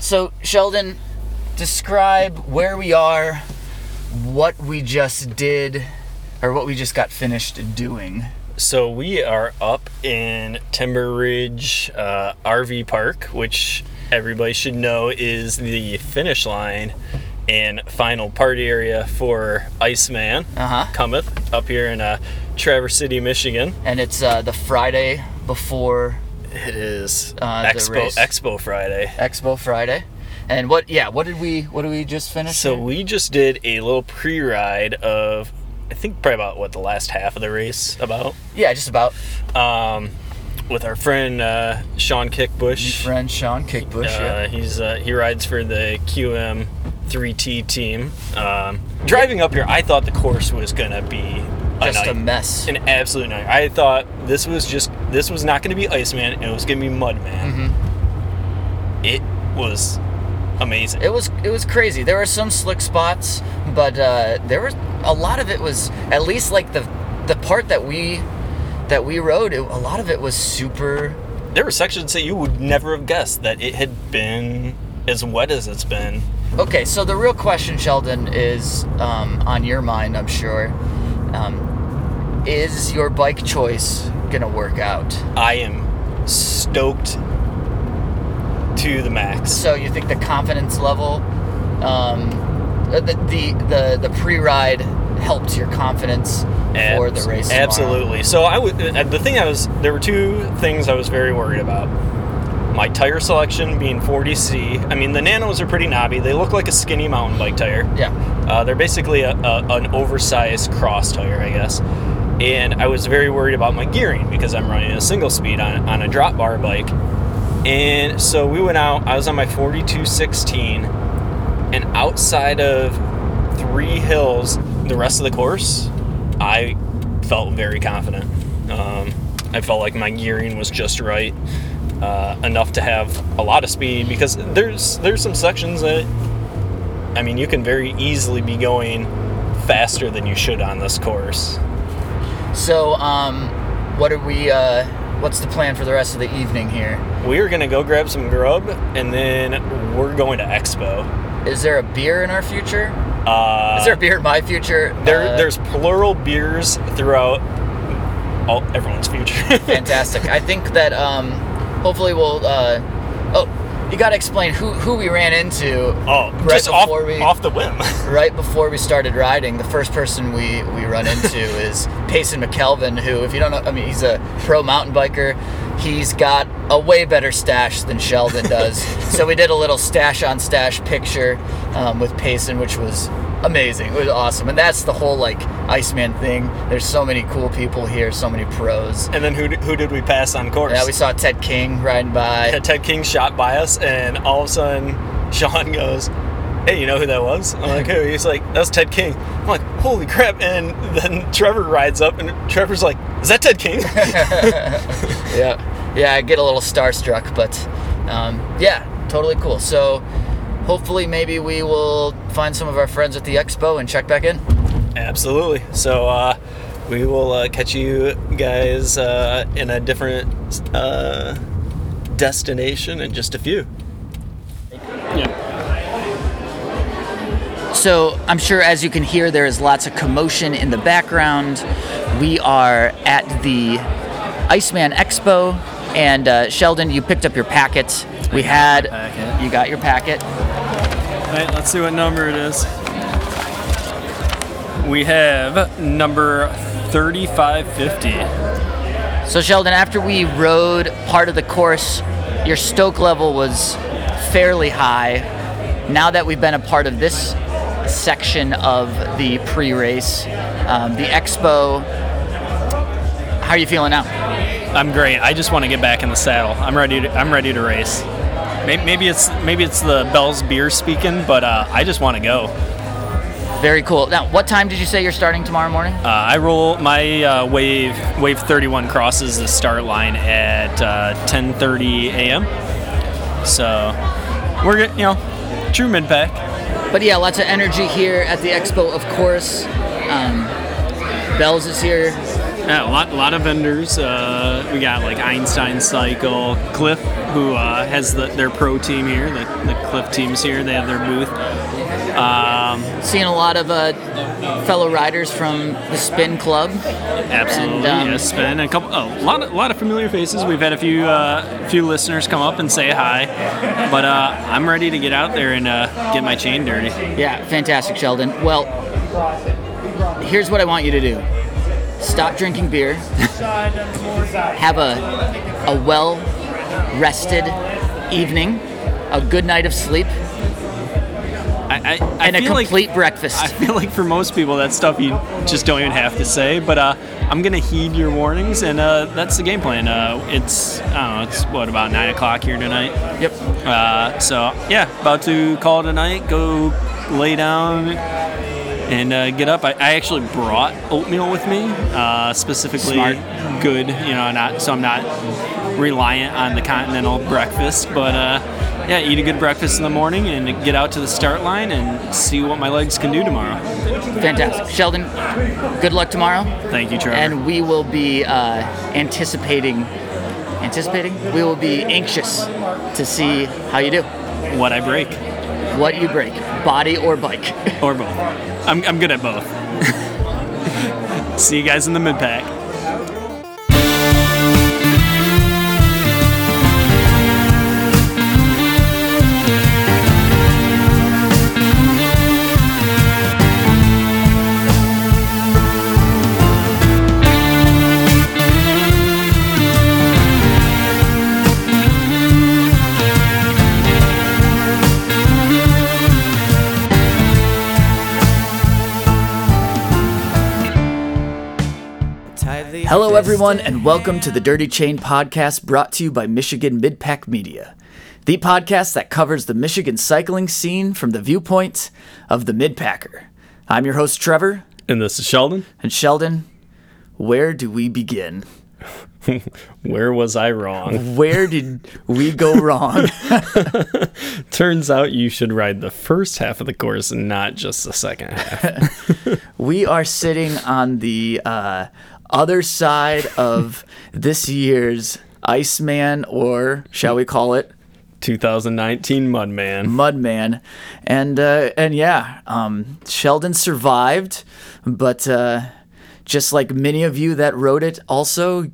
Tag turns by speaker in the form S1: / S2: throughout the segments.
S1: So, Sheldon, describe where we are, what we just did, or what we just got finished doing.
S2: So we are up in Timber Ridge uh, RV Park, which everybody should know is the finish line and final party area for Iceman
S1: Uh huh.
S2: cometh up here in uh, Traverse City, Michigan.
S1: And it's uh, the Friday before
S2: It is
S1: Uh,
S2: Expo. Expo Friday.
S1: Expo Friday. And what? Yeah. What did we? What did we just finish?
S2: So
S1: here?
S2: we just did a little pre-ride of I think probably about what the last half of the race about
S1: yeah, just about
S2: um, with our friend uh, Sean
S1: your
S2: Kickbush.
S1: friend Sean Kickbush.
S2: Uh,
S1: yeah.
S2: he's uh, he rides for the QM 3T team. Um, driving up here, I thought the course was gonna be
S1: Just a
S2: night-
S1: mess.
S2: an absolute night. I thought this was just this was not gonna be Iceman, and it was gonna be Mudman.
S1: Mm-hmm.
S2: It was amazing.
S1: It was it was crazy. There were some slick spots, but uh, there was a lot of it was at least like the the part that we that we rode. It, a lot of it was super.
S2: there were sections that you would never have guessed that it had been as wet as it's been.
S1: Okay, so the real question, Sheldon, is um, on your mind, I'm sure. Um, is your bike choice gonna work out?
S2: I am stoked to the max.
S1: So you think the confidence level, um, the the the, the pre-ride helped your confidence for the race? tomorrow?
S2: Absolutely. So I would. uh, The thing I was there were two things I was very worried about. My tire selection being 40C. I mean, the Nanos are pretty knobby. They look like a skinny mountain bike tire.
S1: Yeah.
S2: Uh, they're basically a, a, an oversized cross tire, I guess. And I was very worried about my gearing because I'm running a single speed on, on a drop bar bike. And so we went out. I was on my 4216, and outside of three hills, the rest of the course, I felt very confident. Um, I felt like my gearing was just right, uh, enough to have a lot of speed because there's there's some sections that, I mean, you can very easily be going faster than you should on this course.
S1: So, um, what are we? Uh, what's the plan for the rest of the evening here?
S2: We are gonna go grab some grub, and then we're going to Expo.
S1: Is there a beer in our future?
S2: Uh,
S1: Is there a beer in my future?
S2: There,
S1: Uh,
S2: there's plural beers throughout all everyone's future.
S1: fantastic. I think that um, hopefully we'll. Uh, oh, you got to explain who who we ran into
S2: oh,
S1: Right
S2: just off,
S1: we-
S2: off the whim.
S1: right before we started riding. The first person we we run into is Payson McElveen, who, if you don't know, I mean, he's a pro mountain biker. He's got a way better stash than Sheldon does. so we did a little stash on stash picture um, with Payson, which was amazing. It was awesome, and that's the whole like Iceman thing. There's so many cool people here, so many pros.
S2: and then who who did we pass on course?
S1: Yeah, we saw Ted King riding by.
S2: had Ted King shot by us, and all of a sudden, Sean goes, "Hey, you know who that was?" I'm like, "Who?" He's like, "That's Ted King." I'm like, "Holy crap!" And then Trevor rides up, and Trevor's like, "Is that Ted King?"
S1: yeah, yeah, I get a little starstruck, but um, yeah, totally cool. So hopefully, maybe we will find some of our friends at the expo and check back in.
S2: Absolutely. So uh, we will uh, catch you guys uh, in a different uh, destination in just a few. Yeah.
S1: So I'm sure, as you can hear, there is lots of commotion in the background. We are at the Iceman Expo, and uh, Sheldon, you picked up your packet. We had,
S3: packet.
S1: you got your packet.
S3: All right, let's see what number it is. We have number 3550.
S1: So Sheldon, after we rode part of the course, your stoke level was fairly high. Now that we've been a part of this section of the pre-race, um, the expo, how are you feeling now?
S3: I'm great. I just want to get back in the saddle. I'm ready. To, I'm ready to race. Maybe, maybe it's maybe it's the Bell's beer speaking, but uh, I just want to go.
S1: Very cool. Now, what time did you say you're starting tomorrow morning?
S3: Uh, I roll my uh, wave wave 31 crosses the start line at uh, 10:30 a.m. So we're get- you know true mid pack.
S1: But yeah, lots of energy here at the expo, of course. Um, Bells is here.
S4: Yeah, a lot, a lot of vendors. Uh, we got like Einstein Cycle, Clif, who uh, has the, their pro team here. The, the Clif teams here. They have their booth. Um,
S1: Seeing a lot of uh, fellow riders from the Spin Club.
S4: absolutely,
S1: And, um,
S4: yes, Sven. A couple, oh, a lot, of, a lot of familiar faces. We've had a few, uh, few listeners come up and say hi. But uh, I'm ready to get out there and uh, get my chain dirty.
S1: Yeah, fantastic, Sheldon. Well, here's what I want you to do stop drinking beer, have a, a well rested evening, a good night of sleep,
S4: I, I, I
S1: and a
S4: feel like-
S1: complete breakfast.
S4: I feel like for most people, that's stuff you just don't even have to say. But uh, I'm gonna heed your warnings, and uh, that's the game plan. Uh, it's I don't know, it's what about nine o'clock here tonight.
S1: yep.
S4: Uh, so yeah, about to call it a night. Go lay down and uh, get up. I, I actually brought oatmeal with me, uh, specifically
S1: Smart.
S4: good. You know, not so I'm not reliant on the continental breakfast, but. Uh, yeah, eat a good breakfast in the morning and get out to the start line and see what my legs can do tomorrow.
S1: Fantastic. Sheldon, good luck tomorrow.
S4: Thank you, Trevor.
S1: And we will be uh, anticipating, anticipating? We will be anxious to see how you do.
S4: what I break,
S1: What you break, body or bike.
S4: or both. I'm, I'm good at both. see you guys in the mid pack.
S1: Hello, everyone, and welcome to the Dirty Chain podcast brought to you by Michigan Midpack Media, the podcast that covers the Michigan cycling scene from the viewpoint of the midpacker. I'm your host, Trevor,
S4: And this is Sheldon.
S1: and Sheldon. Where do we begin?
S5: Where was I wrong?
S1: Where did we go wrong?
S5: Turns out you should ride the first half of the course and not just the second half.
S1: we are sitting on the uh, other side of this year's Iceman, or shall we call it
S5: 2019 Mudman.
S1: Mudman, and uh, and yeah, um, Sheldon survived, but uh, just like many of you that wrote it, also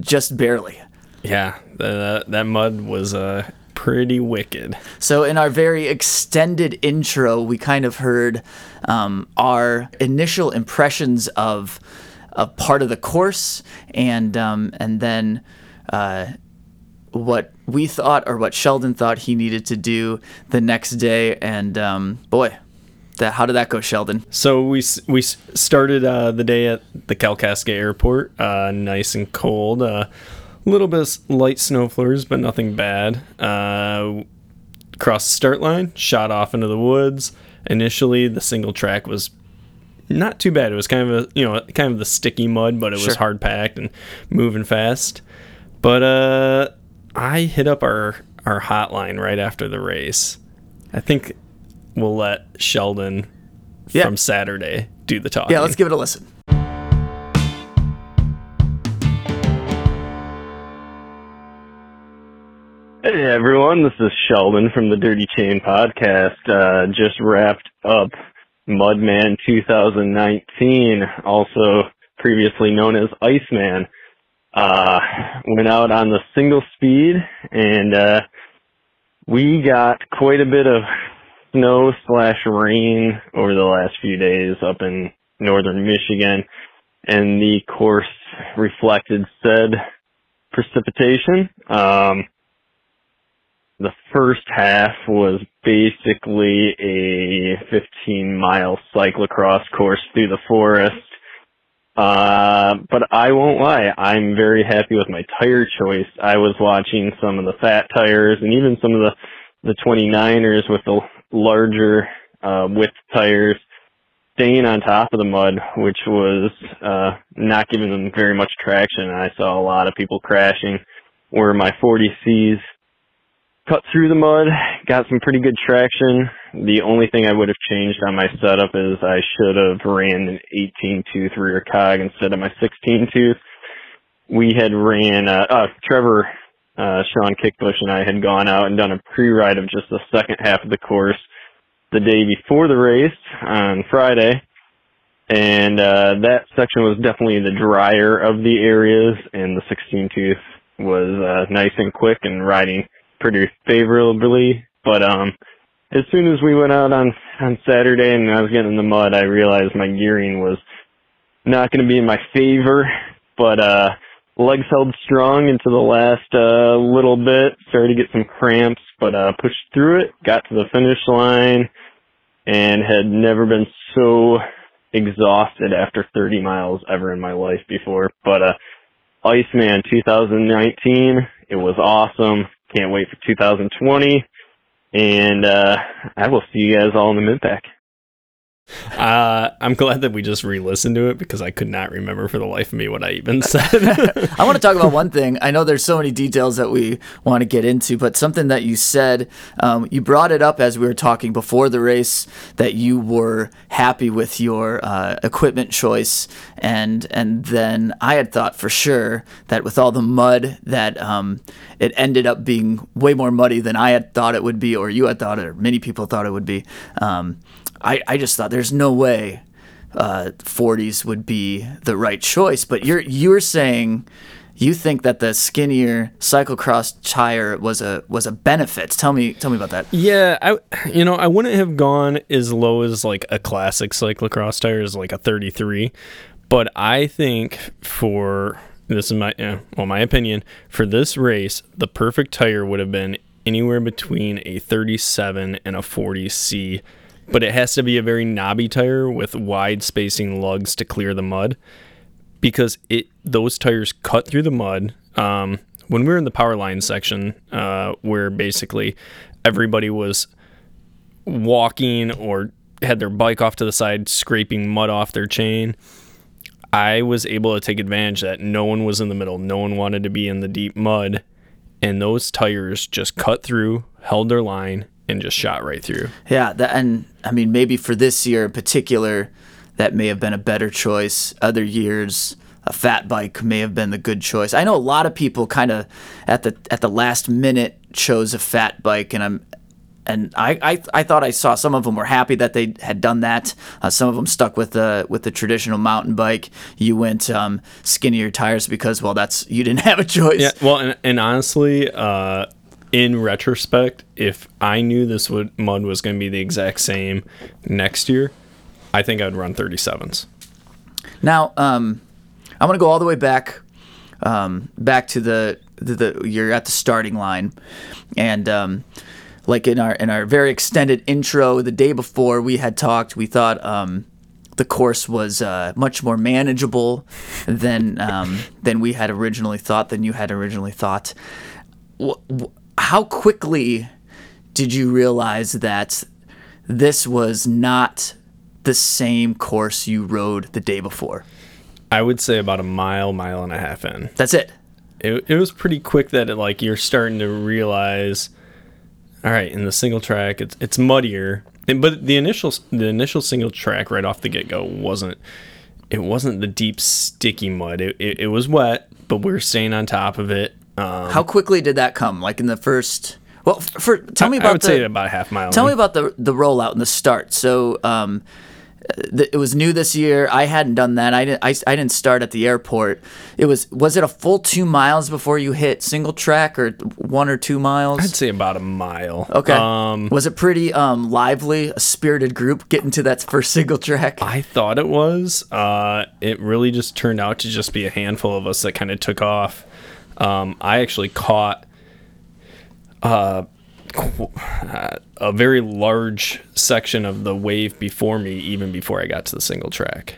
S1: just barely.
S5: Yeah, the, that mud was uh, pretty wicked.
S1: So in our very extended intro, we kind of heard um, our initial impressions of a part of the course, and um, and then. Uh, what we thought or what Sheldon thought he needed to do the next day. And um, boy, that how did that go, Sheldon?
S5: So we we started uh, the day at the Kalkaska Airport, uh, nice and cold. A little bit of light snow flurries, but nothing bad. Uh, crossed the start line, shot off into the woods. Initially, the single track was not too bad. It was kind of a you know kind of the sticky mud, but it was hard packed and moving fast. But uh, I hit up our our hotline right after the race. I think we'll let Sheldon
S1: Yeah.
S5: from Saturday do the talking.
S1: Yeah, let's give it a listen.
S2: Hey everyone, this is Sheldon from the Dirty Chain podcast. Uh, just wrapped up Mudman 2019, also previously known as Iceman. Uh, went out on the single speed and, uh, we got quite a bit of snow slash rain over the last few days up in northern Michigan and the course reflected said precipitation. Um, the first half was basically a 15 mile cyclocross course through the forest. Uh, but I won't lie, I'm very happy with my tire choice. I was watching some of the fat tires and even some of the, the 29ers with the larger, uh, width tires staying on top of the mud, which was, uh, not giving them very much traction. I saw a lot of people crashing where my 40Cs cut through the mud, got some pretty good traction. The only thing I would have changed on my setup is I should have ran an 18 tooth rear cog instead of my 16 tooth.
S6: we had ran, uh, uh Trevor, uh, Sean Kickbush and I had gone out and done a pre-ride of just the second half of the course the day before the race on Friday. And, uh, that section was definitely the drier of the areas and the 16 tooth was, uh, nice and quick and riding pretty favorably. But, um, as soon as we went out on, on Saturday and I was getting in the mud, I realized my gearing was not going to be in my favor, but, uh, legs held strong into the last uh, little bit. Started to get some cramps, but uh, pushed through it. Got to the finish line, and had never been so exhausted after 30 miles ever in my life before. But uh, Iceman 2019, it was awesome. Can't wait for 2020, and uh, I will see you guys all in the mid pack.
S2: Uh, I'm glad that we just re-listened to it because I could not remember for the life of me what I even said.
S1: I want to talk about one thing. I know there's so many details that we want to get into, but something that you said, um, you brought it up as we were talking before the race that you were happy with your uh, equipment choice, and and then I had thought for sure that with all the mud that um, it ended up being way more muddy than I had thought it would be, or you had thought or many people thought it would be. Um, I, I just thought there's no way uh, 40s would be the right choice. But you're you're saying you think that the skinnier cyclocross tire was a was a benefit. Tell me tell me about that.
S2: Yeah, I you know I wouldn't have gone as low as like a classic cyclocross tire is like a 33, but I think for this is my yeah, well my opinion for this race the perfect tire would have been anywhere between a 37 and a 40C but it has to be a very knobby tire with wide spacing lugs to clear the mud because it those tires cut through the mud. Um, when we were in the power line section, uh, where basically everybody was walking or had their bike off to the side, scraping mud off their chain, I was able to take advantage that no one was in the middle. No one wanted to be in the deep mud. And those tires just cut through, held their line, and just shot right through.
S1: Yeah, that, and I mean maybe for this year in particular, that may have been a better choice. Other years, a fat bike may have been the good choice. I know a lot of people kind of at the at the last minute chose a fat bike, and I'm and I, I, I thought I saw some of them were happy that they had done that. Uh, some of them stuck with the with the traditional mountain bike. You went um, skinnier tires because well, that's you didn't have a choice.
S2: Yeah, well, and, and honestly, uh, in retrospect, if I knew this would mud was going to be the exact same next year, I think I'd run 37s.
S1: Now, um, I'm going to go all the way back, um, back to the, the, the you're at the starting line, and um, like in our in our very extended intro the day before we had talked, we thought um, the course was uh, much more manageable than um, than we had originally thought, than you had originally thought how quickly did you realize that this was not the same course you rode the day before?
S2: I would say about a mile, mile and a half in.
S1: That's it.
S2: It, it was pretty quick that it, like you're starting to realize, all right, in the single track, it's it's muddier. And, but the initial the initial single track right off the get go wasn't it wasn't the deep sticky mud. It, it, it was wet, but we are staying on top of it.
S1: Um, How quickly did that come? Like in the first? Well, for tell me about. I
S2: would
S1: the,
S2: say about a half mile.
S1: Tell in. me about the the rollout and the start. So. Um, it was new this year. I hadn't done that. I didn't. I, I didn't start at the airport. It was. Was it a full two miles before you hit single track, or one or two miles?
S2: I'd say about a mile.
S1: Okay. Um, was it pretty um, lively? A spirited group getting to that first single track.
S2: I thought it was. Uh, it really just turned out to just be a handful of us that kind of took off. Um, I actually caught uh, a very large section of the wave before me, even before I got to the single track.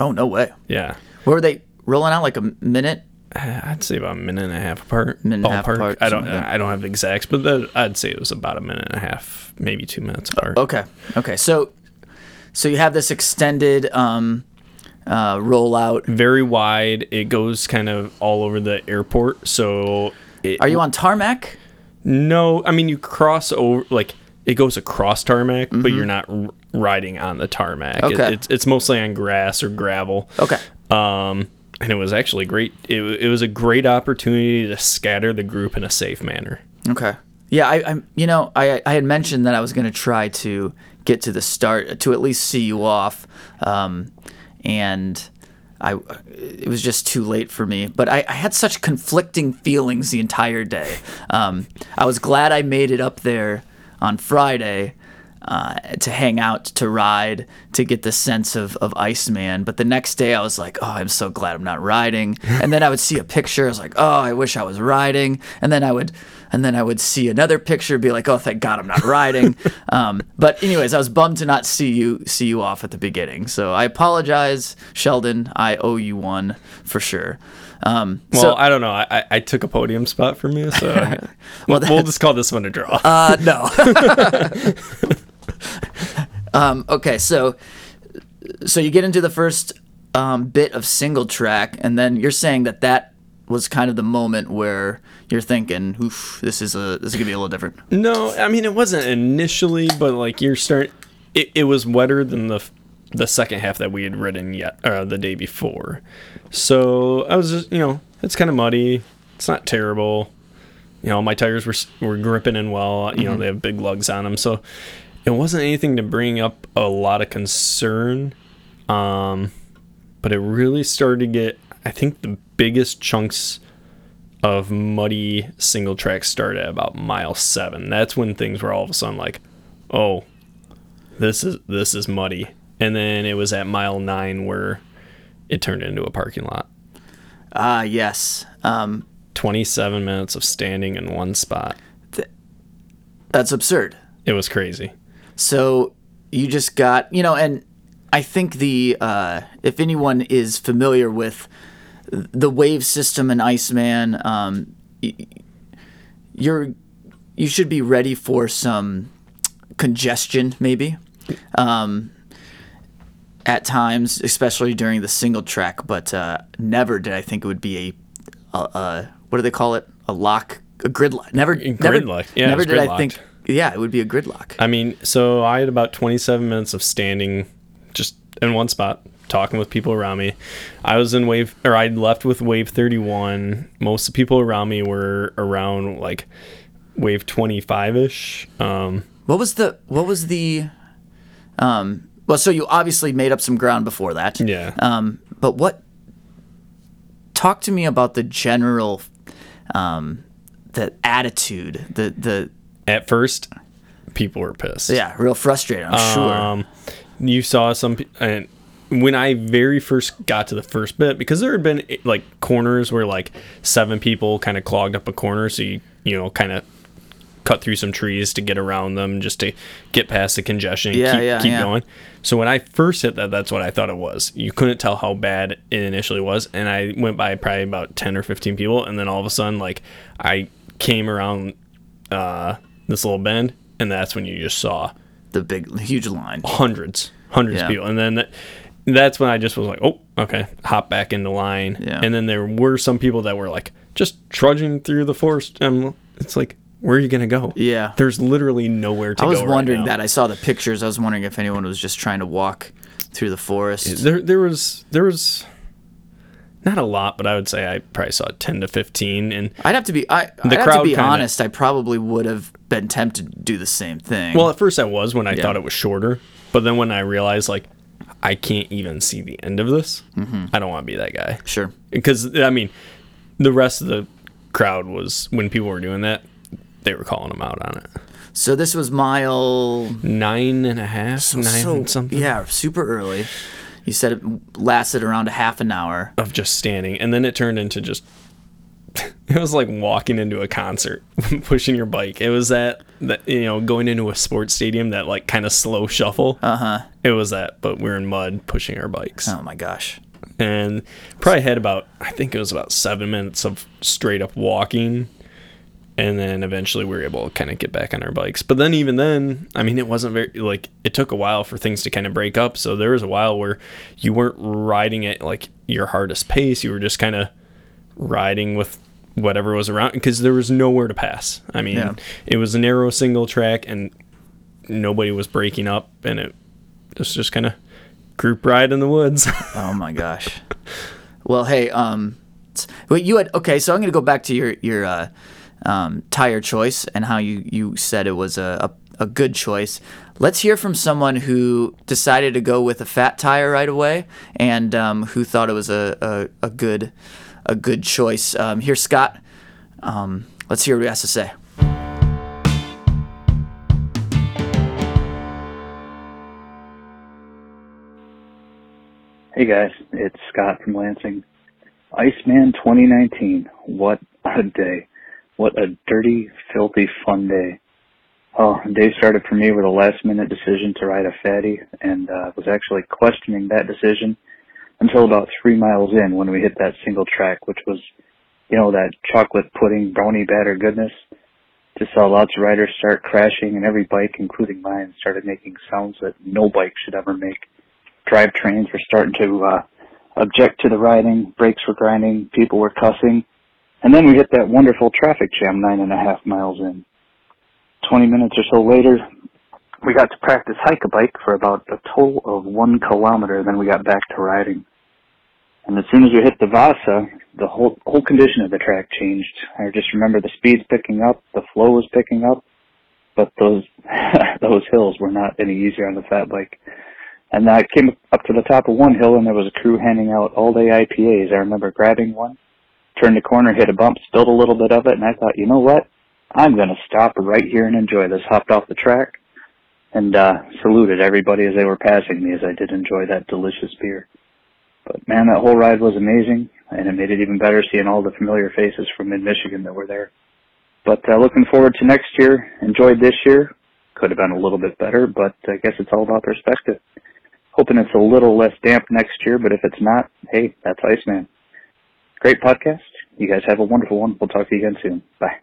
S1: Oh no way!
S2: Yeah,
S1: were they rolling out like a minute?
S2: I'd say about a minute and a half apart.
S1: Minute and a half apart.
S2: I don't. I don't have exacts, but the, I'd say it was about a minute and a half, maybe two minutes apart.
S1: Okay. Okay. So, so you have this extended um, uh, rollout.
S2: Very wide. It goes kind of all over the airport. So, it,
S1: are you on tarmac?
S2: No, I mean you cross over like it goes across tarmac, mm-hmm. but you're not r- riding on the tarmac. Okay. It, it's it's mostly on grass or gravel.
S1: Okay.
S2: Um, and it was actually great. It, it was a great opportunity to scatter the group in a safe manner.
S1: Okay. Yeah, I, I'm. You know, I I had mentioned that I was going to try to get to the start to at least see you off, um, and I it was just too late for me. But I, I had such conflicting feelings the entire day. Um, I was glad I made it up there on Friday. Uh, to hang out, to ride, to get the sense of, of Iceman. But the next day I was like, oh, I'm so glad I'm not riding. And then I would see a picture. I was like, oh, I wish I was riding. And then I would, and then I would see another picture, be like, oh, thank God I'm not riding. um, but anyways, I was bummed to not see you see you off at the beginning. So I apologize, Sheldon. I owe you one for sure. Um,
S2: Well,
S1: so,
S2: I don't know. I, I, took a podium spot from you, so
S1: Well,
S2: we'll, we'll just call this one a draw.
S1: Uh, no. um, okay, so so you get into the first um, bit of single track, and then you're saying that that was kind of the moment where you're thinking, "Oof, this is a this is gonna be a little different."
S2: No, I mean it wasn't initially, but like you're start. It, it was wetter than the the second half that we had ridden yet uh, the day before. So I was just you know it's kind of muddy. It's not terrible. You know my tires were were gripping in well. You know they have big lugs on them, so it wasn't anything to bring up a lot of concern. Um, but it really started to get. I think the biggest chunks of muddy single track start at about mile seven. That's when things were all of a sudden like, oh, this is this is muddy. And then it was at mile nine where it turned into a parking lot.
S1: Ah, yes. Um,
S2: Twenty seven minutes of standing in one spot.
S1: that's absurd.
S2: It was crazy.
S1: So you just got, you know, and I think the uh, if anyone is familiar with the wave system in Iceman, um, you're you should be ready for some congestion, maybe. Um, at times, especially during the single track, but uh, never did I think it would be a, a, a what do they call it? A lock, a gridlock. Never, never,
S2: gridlock. Yeah, it
S1: never did I
S2: gridlocked.
S1: think. Yeah, it would be a gridlock.
S2: I mean, so I had about 27 minutes of standing just in one spot, talking with people around me. I was in wave, or I left with wave 31. Most of the people around me were around like wave 25 ish. Um,
S1: What was the what was the um well so you obviously made up some ground before that.
S2: Yeah.
S1: Um but what talk to me about the general um the attitude, the the
S2: at first, people were pissed.
S1: yeah, real frustrated. I'm sure.
S2: Um, you saw some, and when I very first got to the first bit, because there had been like corners where like seven people kind of clogged up a corner, so you you know kind of cut through some trees to get around them just to get past the congestion. and
S1: Yeah,
S2: keep,
S1: yeah,
S2: keep
S1: yeah.
S2: going. So when I first hit that, that's what I thought it was. You couldn't tell how bad it initially was, and I went by probably about ten or fifteen people, and then all of a sudden, like I came around uh, this little bend, and that's when you just saw
S1: the big huge line.
S2: hundreds, hundreds of people, and then that, that's when I just was like, oh, okay, hop back into line.
S1: Yeah.
S2: And then there were some people that were like just trudging through the forest. and it's like, where are you gonna go?
S1: Yeah.
S2: there's literally nowhere to go.
S1: I
S2: go.
S1: was
S2: right
S1: wondering
S2: now.
S1: that. I saw the pictures. I was wondering if anyone was just trying to walk through the forest.
S2: There, there was, there was. Not a lot, but I would say I probably saw ten to fifteen, and
S1: I'd have to be I I'd have to be
S2: kinda-
S1: honest, I probably would have been tempted to do the same thing.
S2: well, at first I was when I
S1: Yeah.
S2: thought it was shorter, but then when I realized like I can't even see the end of this,
S1: Mm-hmm.
S2: I don't want to be that guy.
S1: sure.
S2: because I mean, the rest of the crowd was when people were doing that, they were calling them out on it.
S1: So this was mile
S2: Nine and a half, nine
S1: so
S2: something
S1: yeah, super early. You said it lasted around a half an hour.
S2: of just standing, and then it turned into just. It was like walking into a concert, pushing your bike. It was that that you know going into a sports stadium that like kind of slow shuffle. Uh huh. It was that, but we're in mud pushing our bikes.
S1: Oh my gosh.
S2: and probably had about I think it was about seven minutes of straight up walking, and then eventually we were able to kind of get back on our bikes. But then even then, I mean, it wasn't very like it took a while for things to kind of break up. So there was a while where you weren't riding at like your hardest pace. You were just kind of riding with whatever was around because there was nowhere to pass. I mean,
S1: Yeah.
S2: it was a narrow single track and nobody was breaking up, and it was just kind of group ride in the woods.
S1: Oh my gosh. Well, hey, um, well, you had okay. So I'm gonna go back to your your uh, um, tire choice and how you you said it was a, a a good choice. Let's hear from someone who decided to go with a fat tire right away and um, who thought it was a, a, a good a good choice. Um, here's Scott. Um, let's hear what he has to say.
S7: Hey guys, it's Scott from Lansing. Iceman 2019. What a day. What a dirty, filthy, fun day. Oh, day started for me with a last minute decision to ride a fatty and uh, was actually questioning that decision until about three miles in when we hit that single track, which was, you know, that chocolate pudding brownie batter goodness. Just saw lots of riders start crashing and every bike, including mine, started making sounds that no bike should ever make drivetrains were starting to uh, object to the riding, brakes were grinding, people were cussing, and then we hit that wonderful traffic jam nine and a half miles in. Twenty minutes or so later, we got to practice hike a bike for about a total of one kilometer, then we got back to riding. And as soon as we hit the Vasa, the whole whole condition of the track changed. I just remember the speeds picking up, the flow was picking up, but those those hills were not any easier on the fat bike. And I came up to the top of one hill and there was a crew handing out all day IPAs. I remember grabbing one, turned the corner, hit a bump, spilled a little bit of it, and I thought, you know what? I'm to stop right here and enjoy this. Hopped off the track and uh, saluted everybody as they were passing me as I did enjoy that delicious beer. But man, that whole ride was amazing, and it made it even better seeing all the familiar faces from mid-Michigan that were there. But uh, looking forward to next year. Enjoyed this year. Could have been a little bit better, but I guess it's all about perspective hoping it's a little less damp next year, but if it's not, hey, that's Iceman. Great podcast. You guys have a wonderful one. We'll talk to you again soon. Bye.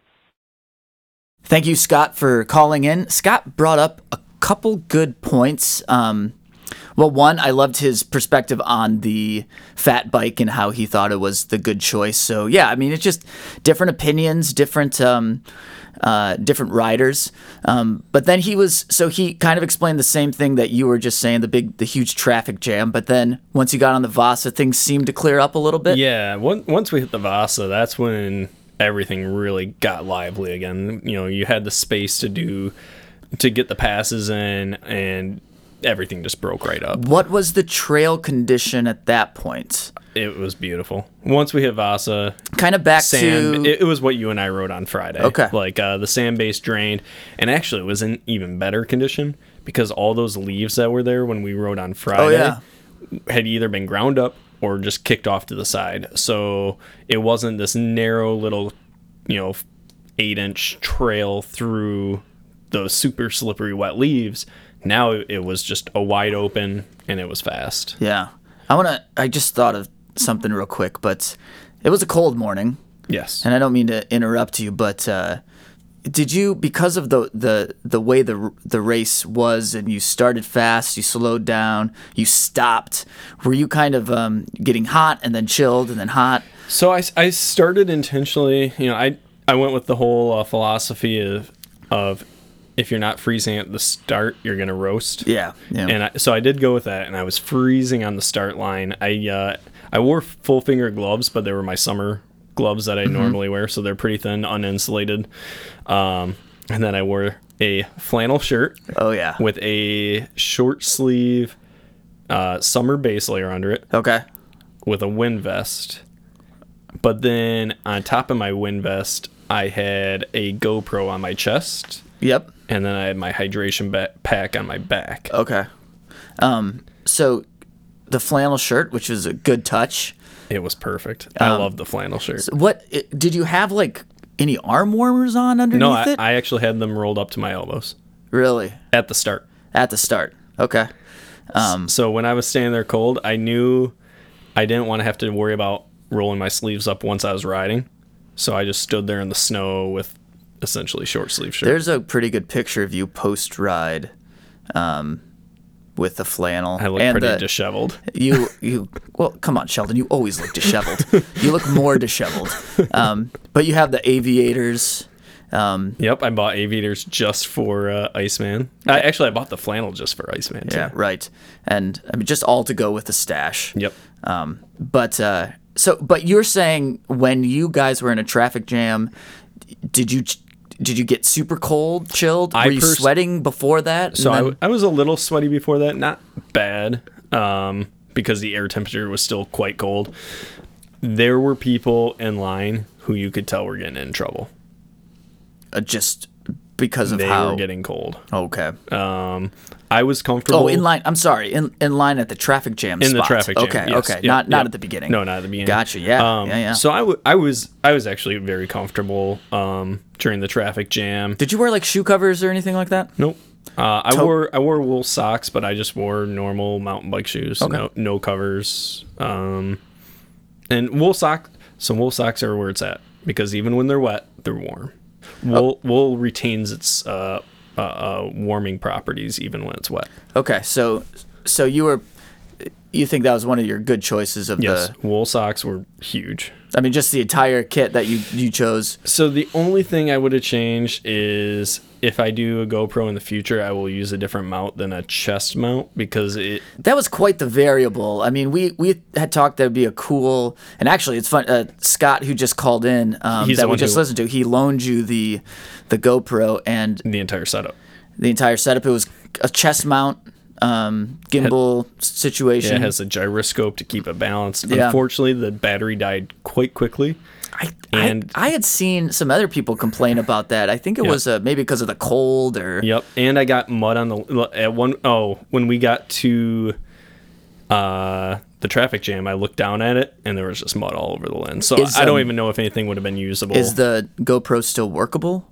S1: Thank you, Scott, for calling in. Scott brought up a couple good points. Um, well, one, I loved his perspective on the fat bike and how he thought it was the good choice. So, yeah, I mean, it's just different opinions, different. Um, uh, different riders. Um, but then he was so he kind of explained the same thing that you were just saying the big the huge traffic jam. But then once you got on the Vasa, things seemed to clear up a little bit.
S2: Yeah, once we hit the Vasa, that's when everything really got lively again. You know, you had the space to do to get the passes in and everything just broke right up.
S1: What was the trail condition at that point?
S2: It was beautiful. Once we hit Vasa,
S1: kind of back
S2: sand,
S1: to
S2: it, it, was what you and I rode on Friday.
S1: Okay,
S2: like uh, the sand base drained, and actually it was in even better condition because all those leaves that were there when we rode on Friday
S1: oh, yeah.
S2: had either been ground up or just kicked off to the side. So it wasn't this narrow little, you know, eight inch trail through those super slippery wet leaves now it was just a wide open and it was fast.
S1: Yeah. I want to I just thought of something real quick, but it was a cold morning.
S2: Yes.
S1: And I don't mean to interrupt you, but uh, did you because of the the the way the the race was and you started fast, you slowed down, you stopped, were you kind of um, getting hot and then chilled and then hot?
S2: So I, I started intentionally, you know, I I went with the whole uh, philosophy of of if you're not freezing at the start, you're gonna roast.
S1: Yeah, yeah.
S2: And I, so I did go with that, and I was freezing on the start line. I uh, I wore full finger gloves, but they were my summer gloves that I mm-hmm. normally wear, so they're pretty thin, uninsulated. Um, and then I wore a flannel shirt.
S1: Oh yeah.
S2: With a short sleeve uh, summer base layer under it.
S1: Okay.
S2: With a wind vest. But then on top of my wind vest, I had a GoPro on my chest.
S1: Yep
S2: and then I had my hydration ba- pack on my back.
S1: Okay. Um, so the flannel shirt, which is a good touch.
S2: It was perfect. I um, love the flannel shirt.
S1: So what did you have like any arm warmers on underneath
S2: no, I,
S1: it?
S2: I actually had them rolled up to my elbows.
S1: Really?
S2: At the start.
S1: At the start. Okay.
S2: Um, so when I was standing there cold, I knew I didn't want to have to worry about rolling my sleeves up once I was riding. So I just stood there in the snow with essentially short sleeve shirt.
S1: There's a pretty good picture of you post ride, um, with the flannel.
S2: I look
S1: and
S2: pretty
S1: the,
S2: disheveled.
S1: You you well, come on, Sheldon. You always look disheveled. you look more disheveled. Um, but you have the aviators. Um,
S2: yep, I bought aviators just for uh, Iceman. Yeah. I, actually, I bought the flannel just for Iceman. Too.
S1: Yeah, right. And I mean, just all to go with the stash.
S2: Yep.
S1: Um, but uh, So, but you're saying when you guys were in a traffic jam, did you did you get super cold, chilled?
S2: I
S1: were you
S2: pers-
S1: sweating before that?
S2: So I,
S1: then-
S2: w- I was a little sweaty before that, not bad, um, because the air temperature was still quite cold. There were people in line who you could tell were getting in trouble.
S1: uh, just because of
S2: They
S1: how
S2: were getting cold.
S1: okay.
S2: Um, I was comfortable.
S1: Oh, in line. I'm sorry. In in line at the traffic jam.
S2: in the traffic jam.
S1: Okay.
S2: yes,
S1: Okay.
S2: yep,
S1: not not
S2: yep.
S1: at the beginning.
S2: No, not at the beginning.
S1: Gotcha. Yeah.
S2: Um,
S1: yeah. Yeah.
S2: So I, w- I was I was actually very comfortable um, during the traffic jam.
S1: Did you wear like shoe covers or anything like that?
S2: Nope. Uh, I
S1: To-
S2: wore I wore wool socks, but I just wore normal mountain bike shoes.
S1: Okay.
S2: No no covers. Um, and wool sock. So wool socks are where it's at because even when they're wet, they're warm. Wool wool retains its uh, uh, uh, warming properties even when it's wet.
S1: Okay. So so you were you think that was one of your good choices of
S2: Yes,
S1: the
S2: wool socks were huge.
S1: I mean just the entire kit that you you chose.
S2: So the only thing I would have changed is if I do a GoPro in the future, I will use a different mount than a chest mount because it
S1: That was quite the variable. I mean, we we had talked that would be a cool, and actually, it's fun. Uh, Scott, who just called in, um, that we just
S2: who-
S1: listened to, he loaned you the the GoPro and
S2: the entire setup.
S1: the entire setup. It was a chest mount, um, gimbal situation.
S2: Yeah, it has a gyroscope to keep it balanced.
S1: Yeah.
S2: Unfortunately, the battery died quite quickly.
S1: I,
S2: and-
S1: I, I had seen some other people complain about that. I think it
S2: Yeah.
S1: was uh, maybe because of the cold or
S2: Yep, and I got mud on the at one oh when we got to uh the traffic jam, I looked down at it and there was just mud all over the lens. So
S1: Is,
S2: I don't
S1: um,
S2: even know if anything would have been usable.
S1: is the GoPro still workable?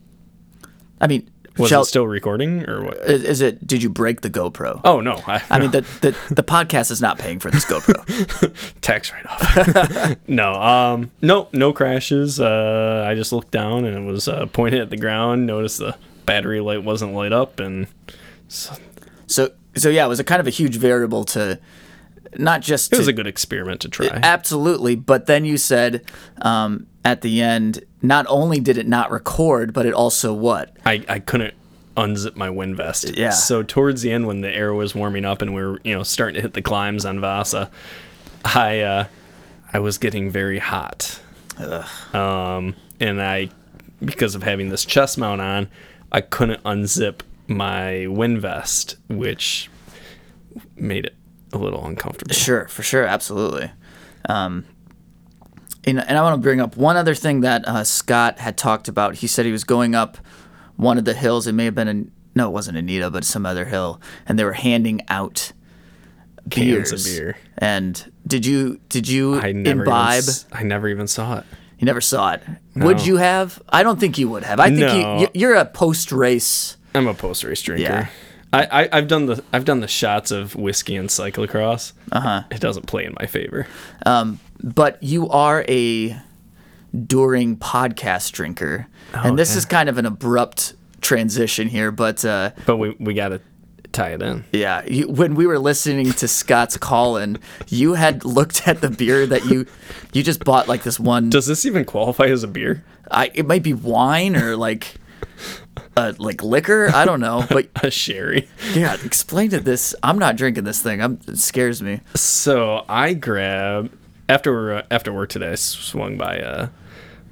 S1: I mean,
S2: was
S1: shall-
S2: it still recording or what?
S1: is, it? Did you break the GoPro?
S2: Oh no, I,
S1: I mean, the, the the podcast is not paying for this GoPro.
S2: tax write off. no, um, no, no crashes. Uh, I just looked down and it was uh, pointed at the ground. Noticed the battery light wasn't light up, and
S1: so, So so yeah, it was a kind of a huge variable to not just
S2: it was
S1: to-
S2: a good experiment to try.
S1: absolutely, but then you said um, at the end, not only did it not record, but it also what?
S2: I, I couldn't unzip my wind vest.
S1: Yeah.
S2: So towards the end, when the air was warming up and we were you know starting to hit the climbs on Vasa, I uh, I was getting very hot. Um, and I because of having this chest mount on, I couldn't unzip my wind vest, which made it a little uncomfortable.
S1: Sure, for sure, absolutely. Um, and, and I want to bring up one other thing that uh, Scott had talked about. He said he was going up one of the hills. It may have been in, no, it wasn't Anita, but some other hill, and they were handing out
S2: Cans
S1: beers.
S2: of beer.
S1: And did you did you
S2: I never
S1: imbibe?
S2: Even, I never even saw it.
S1: You never saw it. Would you have? I don't think you would have. I think
S2: No.
S1: you, you're a post race.
S2: I'm a post race drinker.
S1: Yeah.
S2: I, I I've done the I've done the shots of whiskey and cyclocross. Uh
S1: Uh-huh.
S2: It doesn't play in my favor.
S1: but you are a during podcast drinker, and this
S2: Oh, yeah.
S1: is kind of an abrupt transition here. But uh,
S2: But we we gotta tie it in.
S1: yeah, you, when we were listening to Scott's call in, you had looked at the beer that you you just bought like this one.
S2: Does this even qualify as a beer?
S1: I, it might be wine or like. Uh, like liquor, I don't know, but
S2: A sherry.
S1: yeah, explain to this. I'm not drinking this thing. I'm, it scares me.
S2: So I grab after uh, after work today. I swung by uh,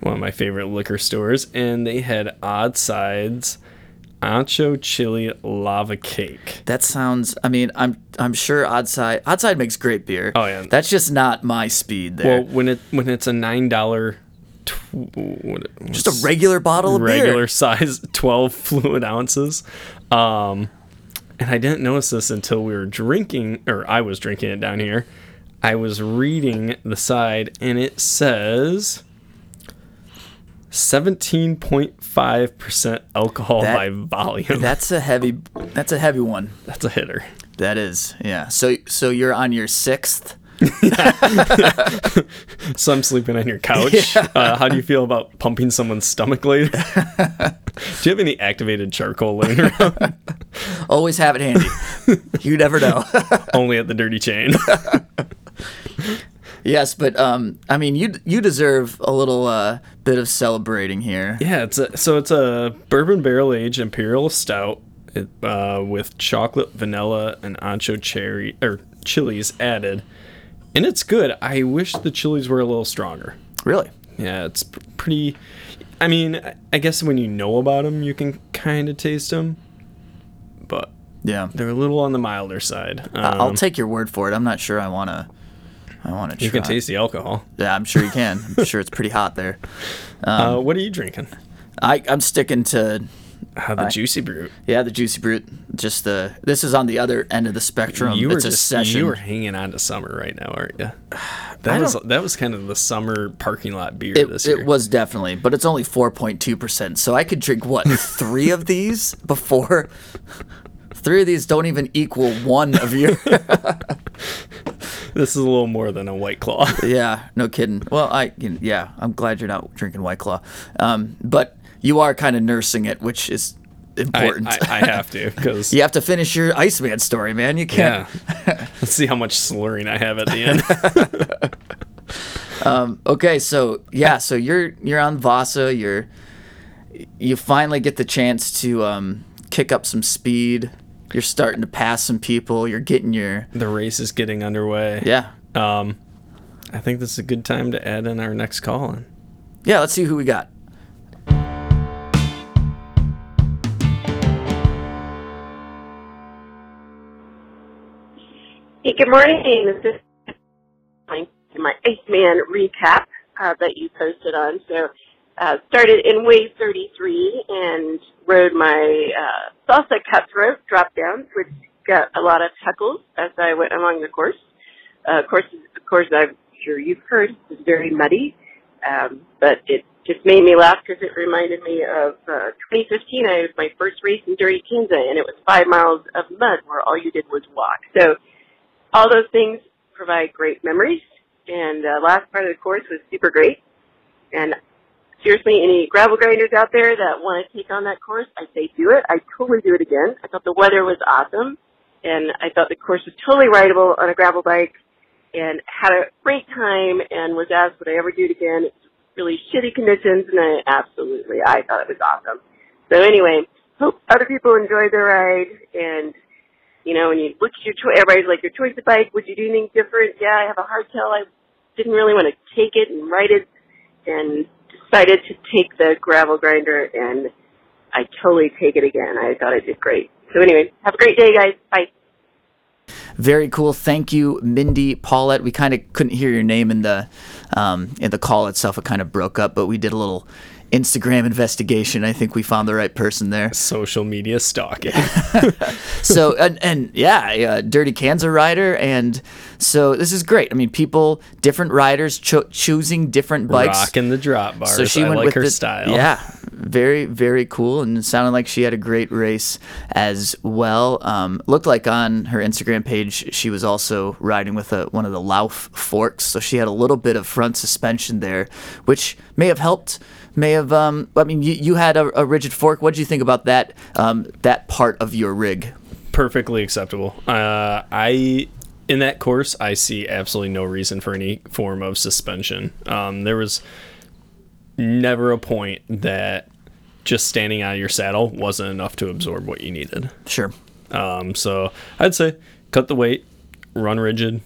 S2: one of my favorite liquor stores, and they had Odd Sides Ancho Chili Lava Cake.
S1: That sounds. I mean, I'm I'm sure Oddside Oddside makes great beer.
S2: Oh, yeah.
S1: that's just not my speed there.
S2: Well, when it when it's a nine dollar.
S1: Just a regular bottle of
S2: regular
S1: beer.
S2: size 12 fluid ounces um and i didn't notice this until we were drinking or i was drinking it down here i was reading the side and it says 17.5% alcohol
S1: That-
S2: by volume
S1: That's a heavy. That's a heavy one.
S2: that's a hitter
S1: That is. Yeah. So so you're on your sixth.
S2: so i'm sleeping on your couch uh, how do you feel about pumping someone's stomach later do you have any activated charcoal laying around
S1: Always have it handy. you never know.
S2: only at the dirty chain
S1: yes, but um, I mean, you you deserve a little uh bit of celebrating here.
S2: Yeah, it's a, so it's a bourbon barrel aged imperial stout it, uh, with chocolate, vanilla, and ancho cherry or chilies added, and it's good. I wish the chilies were a little stronger.
S1: Really?
S2: Yeah, it's p- pretty. I mean, I- guess when you know about them, you can kind of taste them, but
S1: Yeah.
S2: they're a little on the milder side.
S1: I- I'll
S2: Um,
S1: take your word for it. I'm not sure I want to. I want to try.
S2: You can taste the alcohol.
S1: Yeah, I'm sure you can. I'm sure it's pretty hot there. Um,
S2: uh, what are you drinking?
S1: I, I'm sticking to
S2: Uh, the juicy brute.
S1: yeah the juicy brute. Just the this is on the other end of the spectrum.
S2: you were
S1: it's a
S2: just
S1: session.
S2: you were hanging on to summer right now, aren't you? That was that was kind of the summer parking lot beer
S1: It,
S2: this year.
S1: it was definitely, but it's only 4.2 percent. So I could drink what three of these before. Three of these don't even equal one of your.
S2: This is a little more than a white claw.
S1: yeah, no kidding. Well, I yeah, I'm glad you're not drinking White Claw, um, but you are kind of nursing it, which is important.
S2: I, I have to because
S1: you have to finish your Iceman story, man. You can't.
S2: yeah. Let's see how much slurring I have at the end.
S1: Okay, so yeah, so you're you're on Vasa. You're you finally get the chance to um, kick up some speed. You're starting to pass some people. You're getting your
S2: the race is getting underway.
S1: yeah
S2: Um, I think this is a good time to add in our next call in.
S1: yeah. Let's see who we got.
S8: Hey, good morning. This is my Iceman recap uh, that you posted on. So, uh, started in wave 33 and rode my uh, salsa cutthroat drop downs, which got a lot of heckles as I went along the course. Uh, course, of course, I'm sure you've heard it's very muddy, um, but it just made me laugh because it reminded me of uh, 2015. I was my first race in Dirty Kanza, and it was five miles of mud where all you did was walk. So all those things provide great memories. And uh, last part of the course was super great. And seriously, any gravel grinders out there that want to take on that course, I say do it. I totally do it again. I thought the weather was awesome, and I thought the course was totally rideable on a gravel bike, and had a great time. And was asked would I ever do it again. It's really shitty conditions, and I absolutely I thought it was awesome. So anyway, hope other people enjoy their ride and you know, and you look at your choice, everybody's like, your choice of bike, would you do anything different? Yeah, I have a hardtail. I didn't really want to take it and ride it and decided to take the gravel grinder and I totally take it again. I thought I did great. So anyway, have a great day, guys. Bye.
S1: Very cool. Thank you, Mindy Paulette. We kind of couldn't hear your name in the um, in the call itself. It kind of broke up, but we did a little Instagram investigation. I think we found the right person there.
S2: Social media stalking.
S1: so and, and yeah, uh, Dirty Kanza rider, and so this is great. I mean, people, different riders cho- choosing different bikes.
S2: Rocking the drop bars.
S1: So she
S2: I
S1: went
S2: like
S1: with
S2: her
S1: the,
S2: style.
S1: Yeah, very very cool, and it sounded like she had a great race as well. Um, looked like on her Instagram page she was also riding with a, one of the Lauf forks, so she had a little bit of front suspension there, which may have helped. May have. Um, I mean, you, you had a, a rigid fork. What do you think about that? Um, that part of your rig?
S2: perfectly acceptable. Uh, I in that course, I see absolutely no reason for any form of suspension. Um, there was never a point that just standing out of your saddle wasn't enough to absorb what you needed.
S1: Sure.
S2: Um, so I'd say cut the weight, run rigid.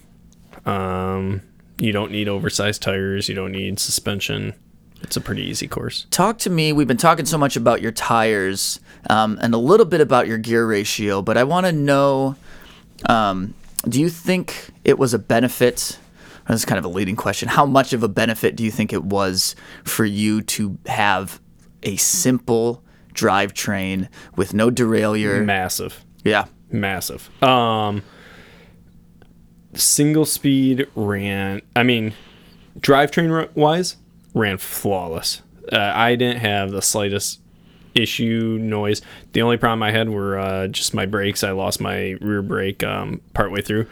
S2: Um, you don't need oversized tires. You don't need suspension. It's a pretty easy course.
S1: talk to me. We've been talking so much about your tires um, and a little bit about your gear ratio, but I want to know um, do you think it was a benefit? This is kind of a leading question. How much of a benefit do you think it was for you to have a simple drivetrain with no derailleur?
S2: Massive.
S1: yeah.
S2: massive. Um, single speed ran. I mean, drivetrain wise, ran flawless. Uh, I didn't have the slightest issue noise. The only problem I had were uh, just my brakes. I lost my rear brake um, partway through.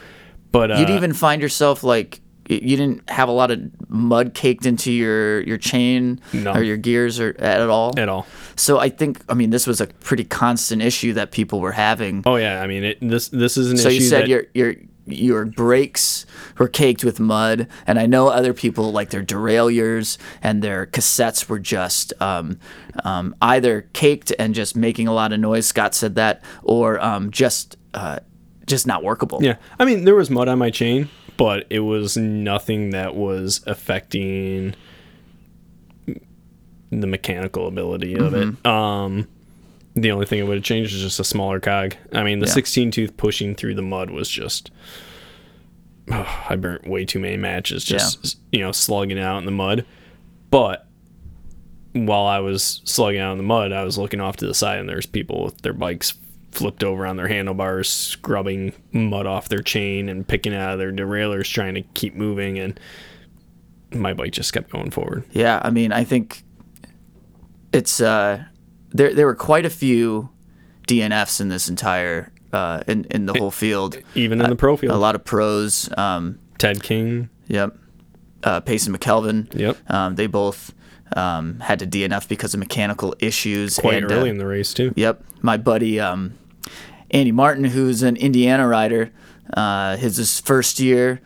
S2: But uh,
S1: You'd even find yourself like you didn't have a lot of mud caked into your your chain
S2: No.
S1: or your gears or at all.
S2: at all.
S1: So I think I mean this was a pretty constant issue that people were having.
S2: Oh yeah, I mean it, this this is an
S1: so
S2: issue So
S1: you said
S2: that
S1: your your your brakes were caked with mud, and I know other people like their derailleurs and their cassettes were just um, um, either caked and just making a lot of noise. Scott said that, or um, just uh, just not workable.
S2: Yeah, I mean there was mud on my chain, but it was nothing that was affecting the mechanical ability of
S1: Mm-hmm.
S2: it. Um, the only thing it would have changed is just a smaller cog. I mean, the
S1: Yeah.
S2: 16 tooth pushing through the mud was just. I burnt way too many matches just you know slugging out in the mud, but while I was slugging out in the mud, I was looking off to the side and there's people with their bikes flipped over on their handlebars, scrubbing mud off their chain and picking out of their derailleurs, trying to keep moving. And my bike just kept going forward.
S1: Yeah, I mean, I think it's uh, there. There were quite a few DNFs in this entire uh, in in the whole field.
S2: Even in the pro field.
S1: A lot of pros. Um,
S2: Ted King.
S1: Yep. Uh, Payson McElveen.
S2: Yep.
S1: Um, they both um, had to DNF because of mechanical issues.
S2: Quite
S1: and,
S2: early
S1: uh,
S2: in the race too.
S1: Yep. My buddy um, Andy Martin, who's an Indiana rider, uh, his, his first year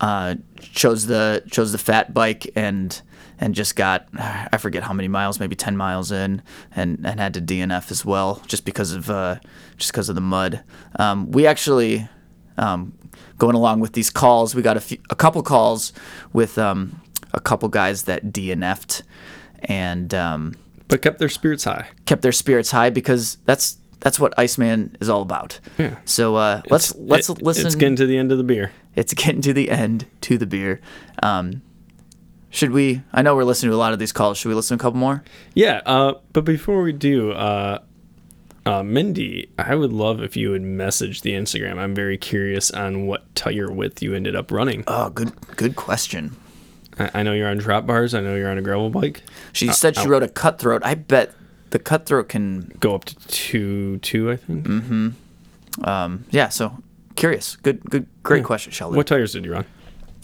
S1: uh, chose the chose the fat bike and and just got I forget how many miles, maybe ten miles in, and, and had to DNF as well, just because of uh, just because of the mud. Um, we actually um, going along with these calls, we got a, few, a couple calls with um, a couple guys that DNF'd and um,
S2: But kept their spirits high.
S1: kept their spirits high because that's that's what Iceman is all about.
S2: Yeah.
S1: So uh, let's
S2: It's-
S1: let's
S2: it-
S1: listen.
S2: It's getting to the end of the beer.
S1: it's getting to the end to the beer. Um, should we? I know we're listening to a lot of these calls. Should we listen to a couple more?
S2: Yeah, uh, but before we do, uh, uh, Mindy, I would love if you would message the Instagram. I'm very curious on what tire width you ended up running.
S1: Oh, good good question.
S2: I, I know you're on drop bars. I know you're on a gravel bike.
S1: She said she wrote a cutthroat. I bet the cutthroat can.
S2: Go up to two, two, I think. Mm-hmm.
S1: Um, yeah. So curious. Good good great
S2: Yeah.
S1: question, Sheldon.
S2: What tires did you run?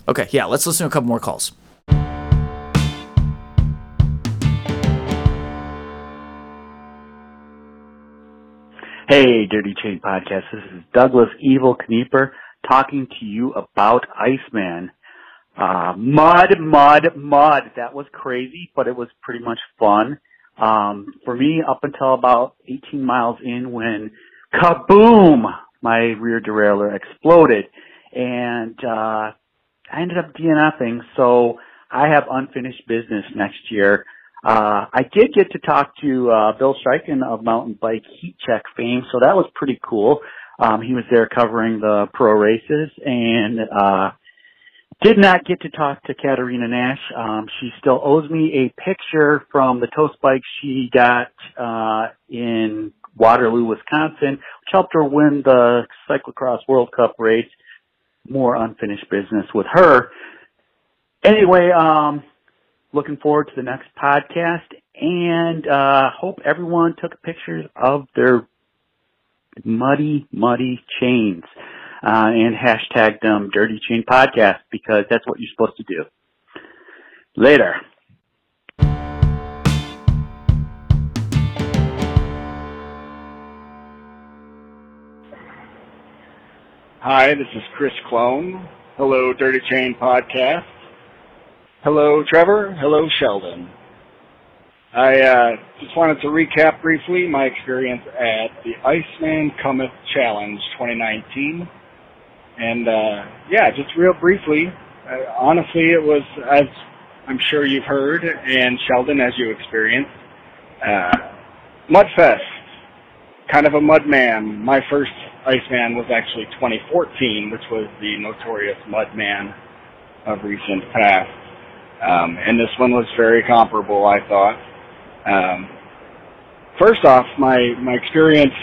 S1: Okay. Yeah. Let's listen to a couple more calls.
S9: Hey, Dirty Chain Podcast. This is Douglas Evil Knieper talking to you about Iceman. Uh, mud, mud, mud. That was crazy, but it was pretty much fun. Um, for me, up until about 18 miles in when kaboom, my rear derailleur exploded and, uh, I ended up DNFing. So I have unfinished business next year. Uh, I did get to talk to uh, Bill Stryken of Mountain Bike Heat Check fame, so that was pretty cool. Um, he was there covering the pro races, and uh, did not get to talk to Katerina Nash. Um, she still owes me a picture from the toast bike she got uh, in Waterloo, Wisconsin, which helped her win the Cyclocross World Cup race. More unfinished business with her. Anyway, um, looking forward to the next podcast and uh hope everyone took pictures of their muddy muddy chains uh and hashtagged them dirty chain podcast because that's what you're supposed to do later
S10: Hi, this is Chris Clone. Hello, Dirty Chain Podcast. Hello, Trevor. Hello, Sheldon. I uh, just wanted to recap briefly my experience at the Iceman Cometh Challenge 2019. And uh, yeah, just real briefly, uh, honestly, it was, as I'm sure you've heard, and Sheldon, as you experienced, uh, Mudfest kind of a mud man. My first Iceman was actually 2014, which was the notorious Mudman of recent past. Um, and this one was very comparable, I thought. Um, first off, my, my experience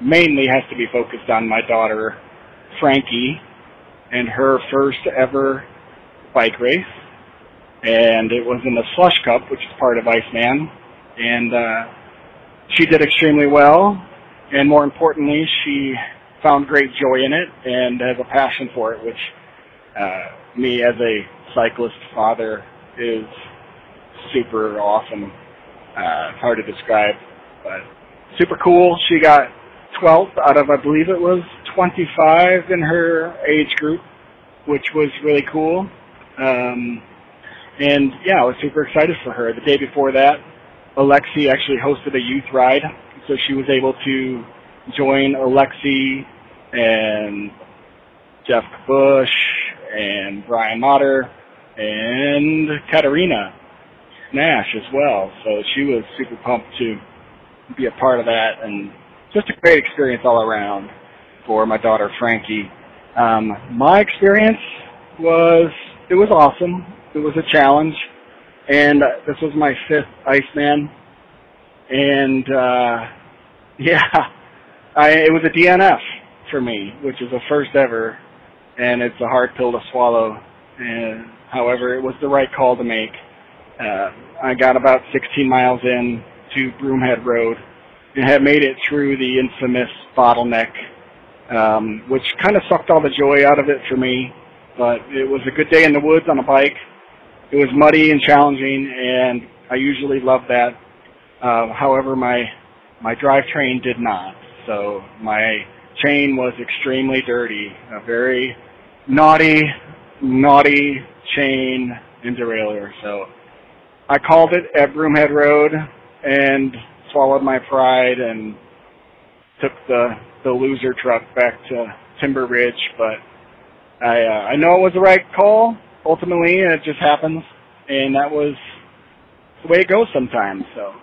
S10: mainly has to be focused on my daughter, Frankie, and her first ever bike race. And it was in the Slush Cup, which is part of Iceman. And, uh, she did extremely well, and more importantly, she found great joy in it and has a passion for it, which uh, me as a cyclist father is super awesome. Uh, hard to describe, but super cool. She got 12th out of, I believe it was 25 in her age group, which was really cool. Um, and yeah, I was super excited for her. The day before that, Alexey actually hosted a youth ride, so she was able to join Alexey and Jeff Bush and Brian Motter and Katerina Nash as well. So she was super pumped to be a part of that and just a great experience all around for my daughter Frankie. Um, my experience was, it was awesome. It was a challenge. And uh, this was my fifth Iceman. And, uh, yeah, I, it was a DNF for me, which is a first ever. And it's a hard pill to swallow. And however, it was the right call to make. Uh, I got about 16 miles in to Broomhead Road and had made it through the infamous bottleneck, um, which kind of sucked all the joy out of it for me. But it was a good day in the woods on a bike. It was muddy and challenging, and I usually love that. Uh, however, my my drivetrain did not. So my chain was extremely dirty, a very naughty, naughty chain and derailleur. So I called it at Broomhead Road and swallowed my pride and took the the loser truck back to Timber Ridge. But I uh, I know it was the right call ultimately, and it just happens, and that was the way it goes sometimes. So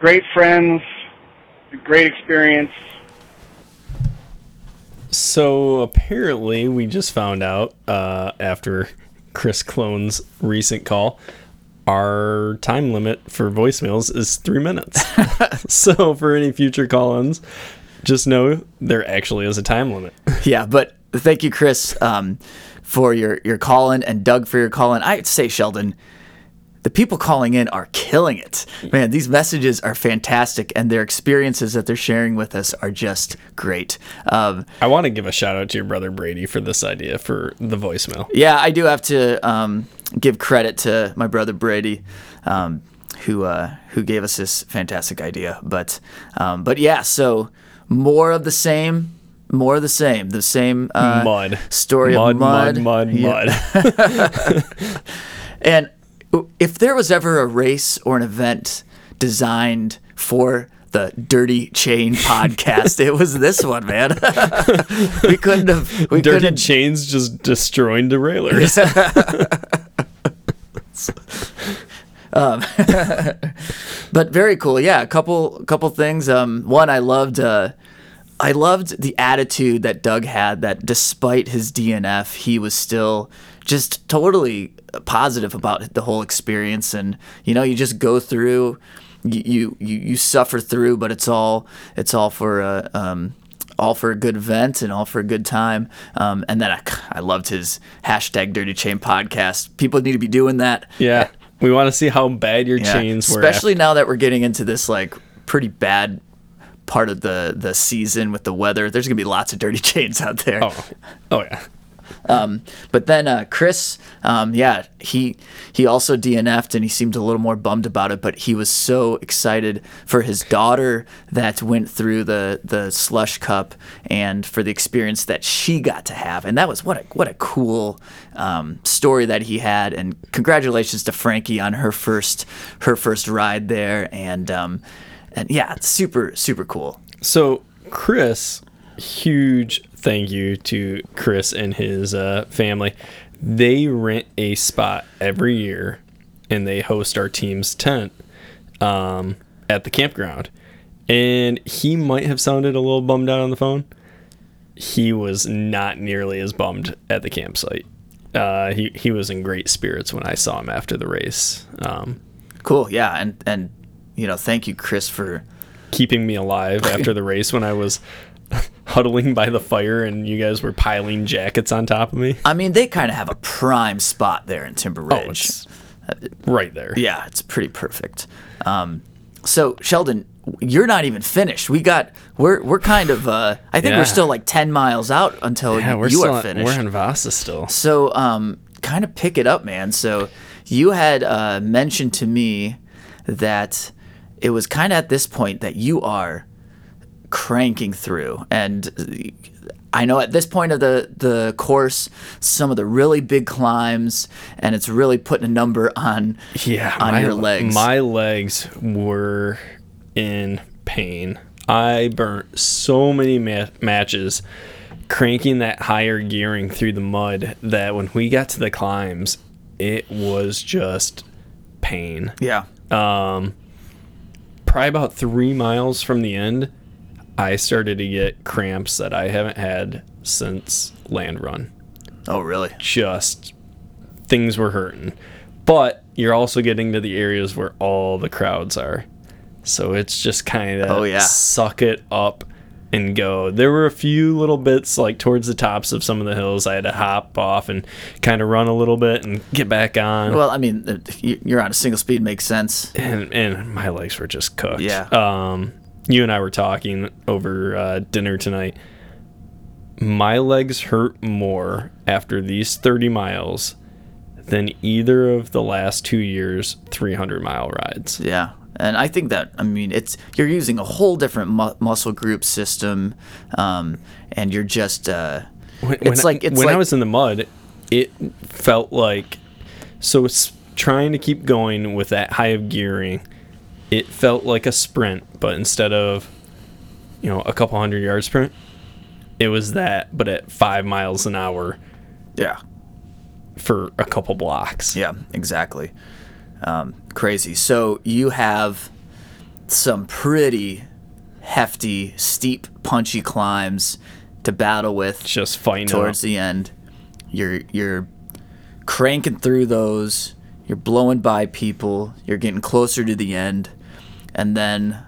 S10: great friends, great experience.
S2: So apparently, we just found out uh, after Chris Clone's recent call, our time limit for voicemails is three minutes. so for any future call-ins, just know there actually is a time limit.
S1: Yeah, but thank you, Chris, um, for your your call in, and Doug for your call in. I'd say, Sheldon, the people calling in are killing it. Man, these messages are fantastic, and their experiences that they're sharing with us are just great. Um,
S2: I want to give a shout out to your brother Brady for this idea for the voicemail.
S1: yeah, I do have to um, give credit to my brother Brady. Um, who uh, who gave us this fantastic idea? But um, but yeah, so more of the same, more of the same, the same uh,
S2: Mud.
S1: story
S2: Mud,
S1: of mud,
S2: mud, mud,
S1: Yeah. And if there was ever a race or an event designed for the Dirty Chain podcast, it was this one, man. we couldn't have. We
S2: Dirty
S1: couldn't.
S2: chains just destroying derailleurs.
S1: Um, but very cool. Yeah, a couple couple things. Um, one, I loved. Uh, I loved the attitude that Doug had. That despite his DNF, he was still just totally positive about the whole experience. And you know, you just go through, you you you suffer through, but it's all it's all for a. Um, all for a good event and all for a good time. Um, and then I, I loved his hashtag Dirty Chain podcast. People need to be doing that.
S2: yeah. We want to see how bad your
S1: Yeah,
S2: chains were.
S1: especially now that we're getting into this like pretty bad part of the the season with the weather. There's gonna be lots of dirty chains out there.
S2: Oh, oh yeah.
S1: Um, but then uh, Chris, um, yeah, he he also DNF'd and he seemed a little more bummed about it. But he was so excited for his daughter that went through the the slush cup and for the experience that she got to have. And that was what a what a cool um, story that he had. And congratulations to Frankie on her first her first ride there. And um, and yeah, super super cool.
S2: So, Chris, huge thank you to Chris and his uh, family. They rent a spot every year and they host our team's tent um, at the campground. And he might have sounded a little bummed out on the phone. He was not nearly as bummed at the campsite. Uh, he, he was in great spirits when I saw him after the race. Um,
S1: Cool, yeah, and and you know, thank you, Chris, for
S2: keeping me alive after the race when I was huddling by the fire and you guys were piling jackets on top of me.
S1: I mean, they kind of have a prime spot there in Timber Ridge.
S2: Oh, right there.
S1: yeah, it's pretty perfect. Um, so Sheldon, you're not even finished. We got we're we're kind of uh, I think
S2: Yeah.
S1: we're still like ten miles out until
S2: Yeah,
S1: you,
S2: we're
S1: you
S2: still
S1: are finished.
S2: we're in Vasa still.
S1: So, um, kind of pick it up, man. So, you had uh, mentioned to me that it was kind of at this point that you are cranking through, and I know at this point of the the course, some of the really big climbs, and it's really putting a number on
S2: Yeah,
S1: on
S2: my,
S1: your legs.
S2: My legs were in pain. I burnt so many ma- matches cranking that higher gearing through the mud that when we got to the climbs, it was just pain.
S1: Yeah.
S2: Um, probably about three miles from the end, I started to get cramps that I haven't had since land run.
S1: Oh, really?
S2: Just things were hurting. But you're also getting to the areas where all the crowds are. So it's just kind of
S1: Oh, yeah.
S2: suck it up and go. There were a few little bits like towards the tops of some of the hills I had to hop off and kind of run a little bit and get back on.
S1: Well, I mean, you- you're on a single speed makes sense.
S2: and and my legs were just cooked.
S1: Yeah.
S2: Um, you and I were talking over uh, dinner tonight. My legs hurt more after these 30 miles than either of the last two years 300 mile rides.
S1: Yeah. And I think that I mean it's you're using a whole different mu- muscle group system, um, and you're just uh,
S2: When,
S1: it's
S2: when
S1: like
S2: I,
S1: it's
S2: when
S1: like
S2: I was in the mud, it felt like so it's trying to keep going with that high of gearing. It felt like a sprint, but instead of you know a couple hundred yard sprint, it was that, but at five miles an hour
S1: yeah
S2: for a couple blocks.
S1: yeah exactly um, crazy. So you have some pretty hefty, steep, punchy climbs to battle with
S2: Just fighting
S1: towards
S2: up.
S1: the end. You're you're cranking through those. You're blowing by people. You're getting closer to the end, and then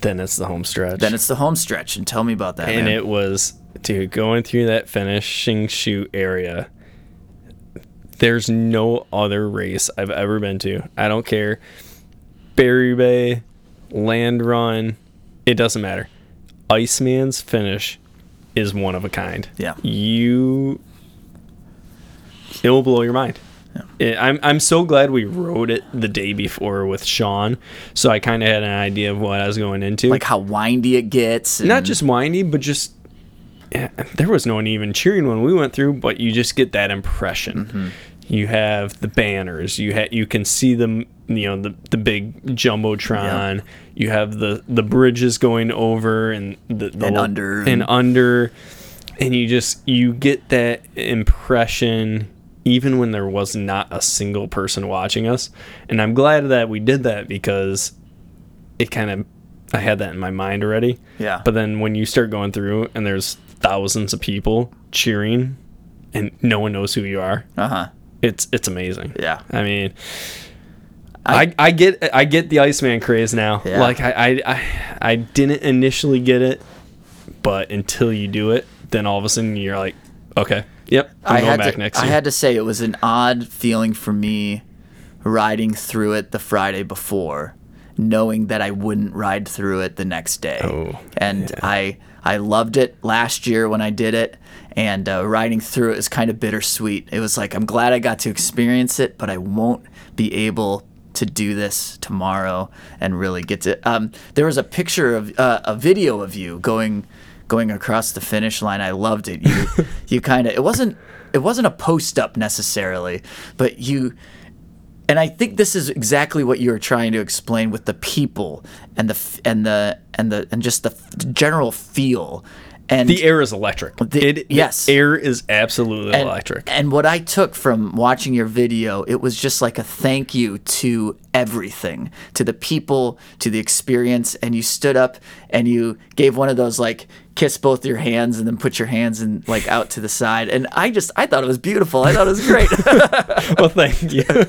S2: Then it's the home stretch.
S1: then it's the home stretch. And tell me about that.
S2: and
S1: man.
S2: it was dude going through that finishing chute area there's no other race i've ever been to i don't care berry bay land run it doesn't matter iceman's finish is one of a kind
S1: Yeah.
S2: you it will blow your mind It- I'm, I'm so glad we rode it the day before with Sean, so I kind of had an idea of what I was going into
S1: like how windy it gets.
S2: not just whiny, but just yeah, there was no one even cheering when we went through, but you just get that impression.
S1: Mm-hmm.
S2: You have the banners. You ha- you can see them. You know the the big jumbotron. You have the the bridges going over and the, the
S1: And under.
S2: and under, and you just you get that impression even when there was not a single person watching us. And I'm glad that we did that because it kind of I had that in my mind already.
S1: Yeah.
S2: But then when you start going through and there's thousands of people cheering and no one knows who you are,
S1: uh huh.
S2: it's it's amazing.
S1: Yeah.
S2: I mean I, I get I get the Iceman craze now.
S1: Yeah.
S2: Like I, I I I didn't initially get it, but until you do it, then all of a sudden you're like, okay, yep, I'm
S1: I
S2: going
S1: had
S2: back
S1: to,
S2: next
S1: I had to say it was an odd feeling for me riding through it the Friday before, knowing that I wouldn't ride through it the next day.
S2: Oh,
S1: and I I loved it last year when I did it, and uh, riding through it is kind of bittersweet. It was like I'm glad I got to experience it, but I won't be able to do this tomorrow and really get to. Um, there was a picture of uh, a video of you going going across the finish line. I loved it. You you kind of it wasn't it wasn't a post up necessarily, but you and I think this is exactly what you were trying to explain with the people and the and the and the and just the f- general feel and
S2: the air is electric.
S1: The-
S2: it, the
S1: yes.
S2: air is absolutely
S1: and,
S2: electric.
S1: And what I took from watching your video, it was just like a thank you to everything, to the people, to the experience. And you stood up and you gave one of those like kiss both your hands and then put your hands in like out to the side. And I just I thought it was beautiful. I thought it was great.
S2: well, thank you.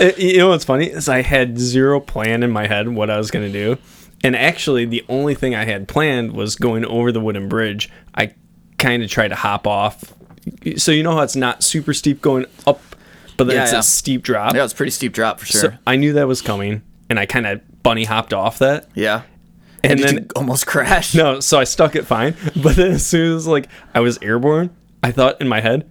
S2: It- you know what's funny is I had zero plan in my head what I was gonna do, and actually the only thing I had planned was going over the wooden bridge. I kind of tried to hop off, so you know how it's not super steep going up, but then
S1: Yeah,
S2: it's
S1: yeah.
S2: a steep drop.
S1: yeah, it's pretty steep drop for sure.
S2: So I knew that was coming, and I kind of bunny hopped off that,
S1: yeah.
S2: And,
S1: Did
S2: then
S1: almost crashed.
S2: no, so I stuck it fine. But then as soon as like I was airborne, I thought in my head,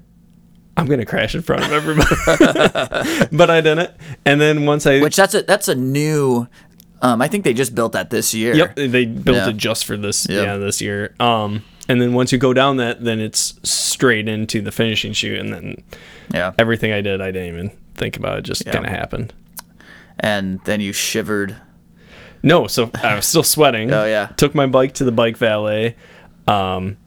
S2: I'm gonna crash in front of everybody. but I didn't. And then once I
S1: Which that's a that's a new. Um, I think they just built that this year.
S2: Yep, they built
S1: Yeah.
S2: it just for this
S1: Yep.
S2: yeah, this year. Um and then once you go down that, then it's straight into the finishing chute and then
S1: Yeah.
S2: everything I did I didn't even think about it, just
S1: Yeah.
S2: kinda happened.
S1: And then you shivered.
S2: No, so I was still sweating.
S1: Oh, yeah.
S2: Took my bike to the bike valet. Um,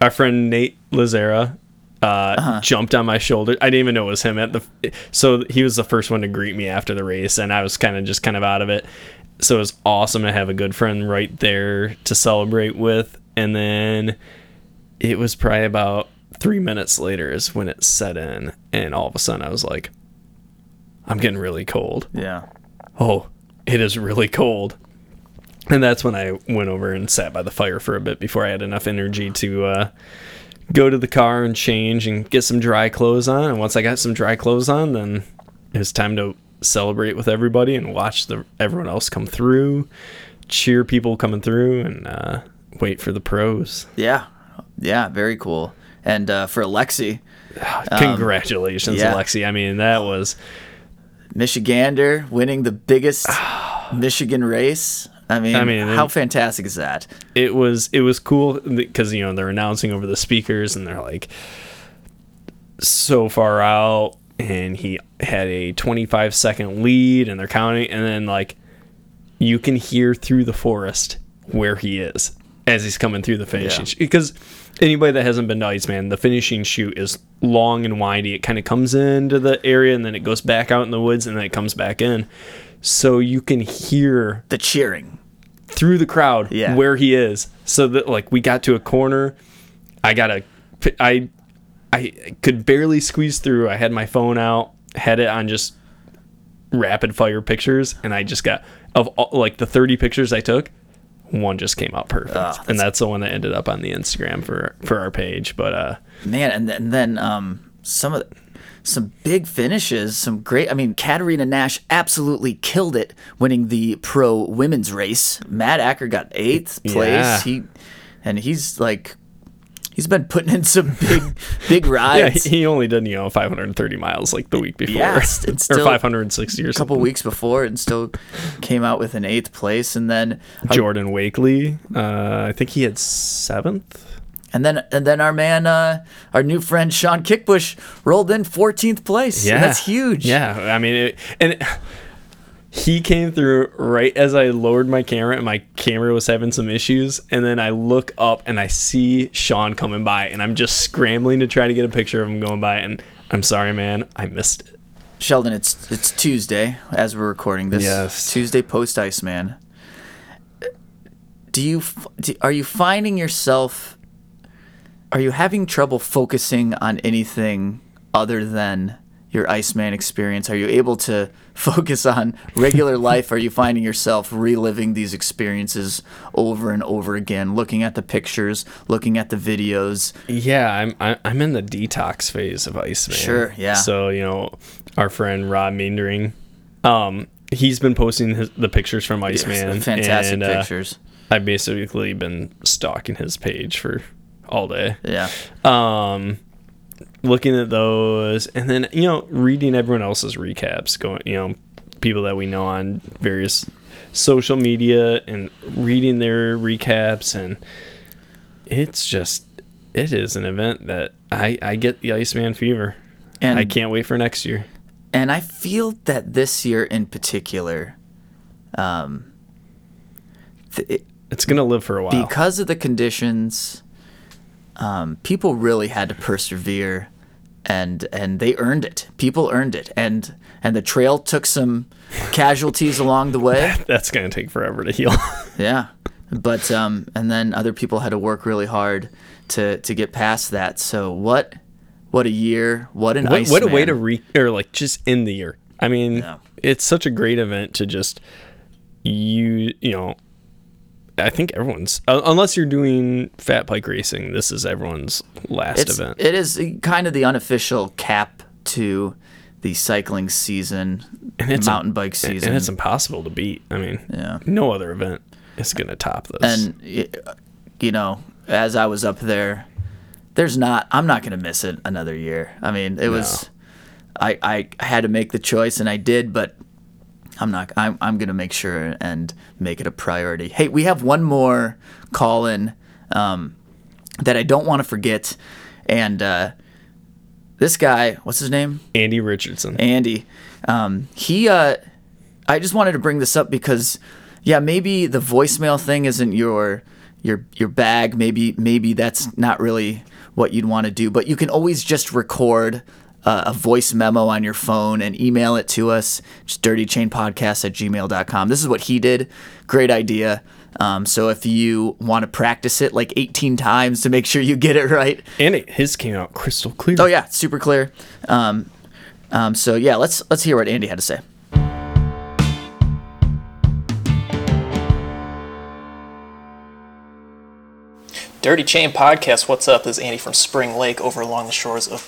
S2: our friend Nate Lazera uh, jumped on my shoulder. I didn't even know it was him at the. So he was the first one to greet me after the race, and I was kind of just kind of out of it. So it was awesome to have a good friend right there to celebrate with. And then it was probably about three minutes later is when it set in, and all of a sudden I was like, I'm getting really cold.
S1: Yeah.
S2: Oh, it is really cold. And that's when I went over and sat by the fire for a bit before I had enough energy to uh, go to the car and change and get some dry clothes on. And once I got some dry clothes on, then it was time to celebrate with everybody and watch the everyone else come through, cheer people coming through, and uh, wait for the pros.
S1: Yeah. Yeah. Very cool. And uh, for Alexey,
S2: Congratulations,
S1: yeah.
S2: Alexey. I mean, that was
S1: Michigander winning the biggest Michigan race. I mean,
S2: I mean,
S1: how fantastic is that?
S2: it was it was cool because you know they're announcing over the speakers and they're like so far out and he had a 25 second lead and they're counting and then like you can hear through the forest where he is as he's coming through the finishing
S1: Yeah.
S2: because anybody that hasn't been to Iceman the finishing chute is long and windy it kind of comes into the area and then it goes back out in the woods and then it comes back in so you can hear
S1: The cheering.
S2: through the crowd
S1: Yeah.
S2: where he is so that like we got to a corner i got a i i could barely squeeze through i had my phone out had it on just rapid fire pictures and i just got of all, like the 30 pictures i took one just came out perfect
S1: Ah,
S2: and that's the one that ended up on the instagram for for our page but uh
S1: Man, and then, and then um, some of the, some big finishes, some great. I mean, Katerina Nash absolutely killed it, winning the pro women's race. Matt Acker got eighth place.
S2: Yeah.
S1: He and he's like, he's been putting in some big big rides.
S2: he he only did you know 530 miles like the week before.
S1: Yeah, it's- it's
S2: or
S1: still
S2: 560 or
S1: a couple weeks before and still came out with an eighth place. And then
S2: jordan wakeley uh i think he had seventh.
S1: And then and then our man uh, our new friend Sean Kickbush rolled in 14th place. Yeah that's huge.
S2: Yeah, I mean, it, and it, he came through right as I lowered my camera, and my camera was having some issues. And then I look up and I see Sean coming by, and I'm just scrambling to try to get a picture of him going by. And I'm sorry, man, I missed it.
S1: Sheldon, it's it's Tuesday as we're recording this.
S2: Yes.
S1: Tuesday post Iceman. Do you do, are you finding yourself? Are you having trouble focusing on anything other than your Iceman experience? Are you able to focus on regular life? Are you finding yourself reliving these experiences over and over again, looking at the pictures, looking at the videos?
S2: Yeah, I'm I'm in the detox phase of Iceman.
S1: Sure, yeah.
S2: So you know, our friend Rob Meendering, um, he's been posting his, the pictures from Iceman.
S1: fantastic
S2: and, uh,
S1: pictures.
S2: I've basically been stalking his page for all day.
S1: Yeah.
S2: um looking at those and then you know reading everyone else's recaps going you know people that we know on various social media and reading their recaps and it's just it is an event that i i get the iceman fever.
S1: And
S2: i can't wait for next year.
S1: And I feel that this year in particular, um, th- it,
S2: it's gonna live for a while.
S1: Because of the conditions, um, people really had to persevere, and and they earned it. People earned it, and and the trail took some casualties along the way.
S2: that's gonna take forever to heal
S1: Yeah, but um, and then other people had to work really hard to to get past that. So what what a year! What an
S2: what, what a way to re or like just end the year. I mean,
S1: Yeah.
S2: it's such a great event to just you you know. I think everyone's uh, unless you're doing fat bike racing. This is everyone's last
S1: it's,
S2: event.
S1: It is kind of the unofficial cap to the cycling season,
S2: And it's
S1: mountain
S2: a-
S1: bike season.
S2: and it's impossible to beat. I mean,
S1: Yeah.
S2: no other event is gonna top this.
S1: and you know, as I was up there, there's not. I'm not gonna miss it another year. I mean, it was. I, I had to make the choice and I did, but I'm not. I'm I'm gonna make sure and make it a priority. Hey, we have one more call in um, that I don't want to forget, and uh, this guy, what's his name?
S2: Andy Richardson.
S1: Andy. Um, he, uh, I just wanted to bring this up because, yeah, maybe the voicemail thing isn't your your your bag. Maybe maybe that's not really what you'd want to do, but you can always just record uh, a voice memo on your phone and email it to us. Just dirtychainpodcast at gmail.com. This is what he did. Great idea. Um, so if you want to practice it like 18 times to make sure you get it right.
S2: And it, his came out crystal clear.
S1: Oh yeah, super clear. Um, um, so yeah, let's let's hear what Andy had to say.
S11: Dirty Chain Podcast, what's up? This is Andy from Spring Lake over along the shores of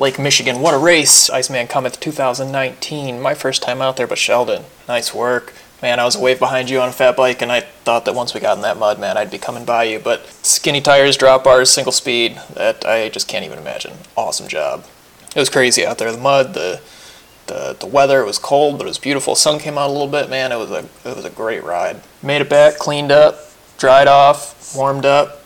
S11: Lake Michigan. What a race! Iceman Cometh 2019. My first time out there, but Sheldon, nice work. Man, I was a wave behind you on a fat bike, and I thought that once we got in that mud, man, I'd be coming by you. But skinny tires, drop bars, single speed, that I just can't even imagine. Awesome job. It was crazy out there. The mud, the the, the weather, it was cold, but it was beautiful. Sun came out a little bit, man. It was a it was a great ride. Made it back, cleaned up, dried off, warmed up,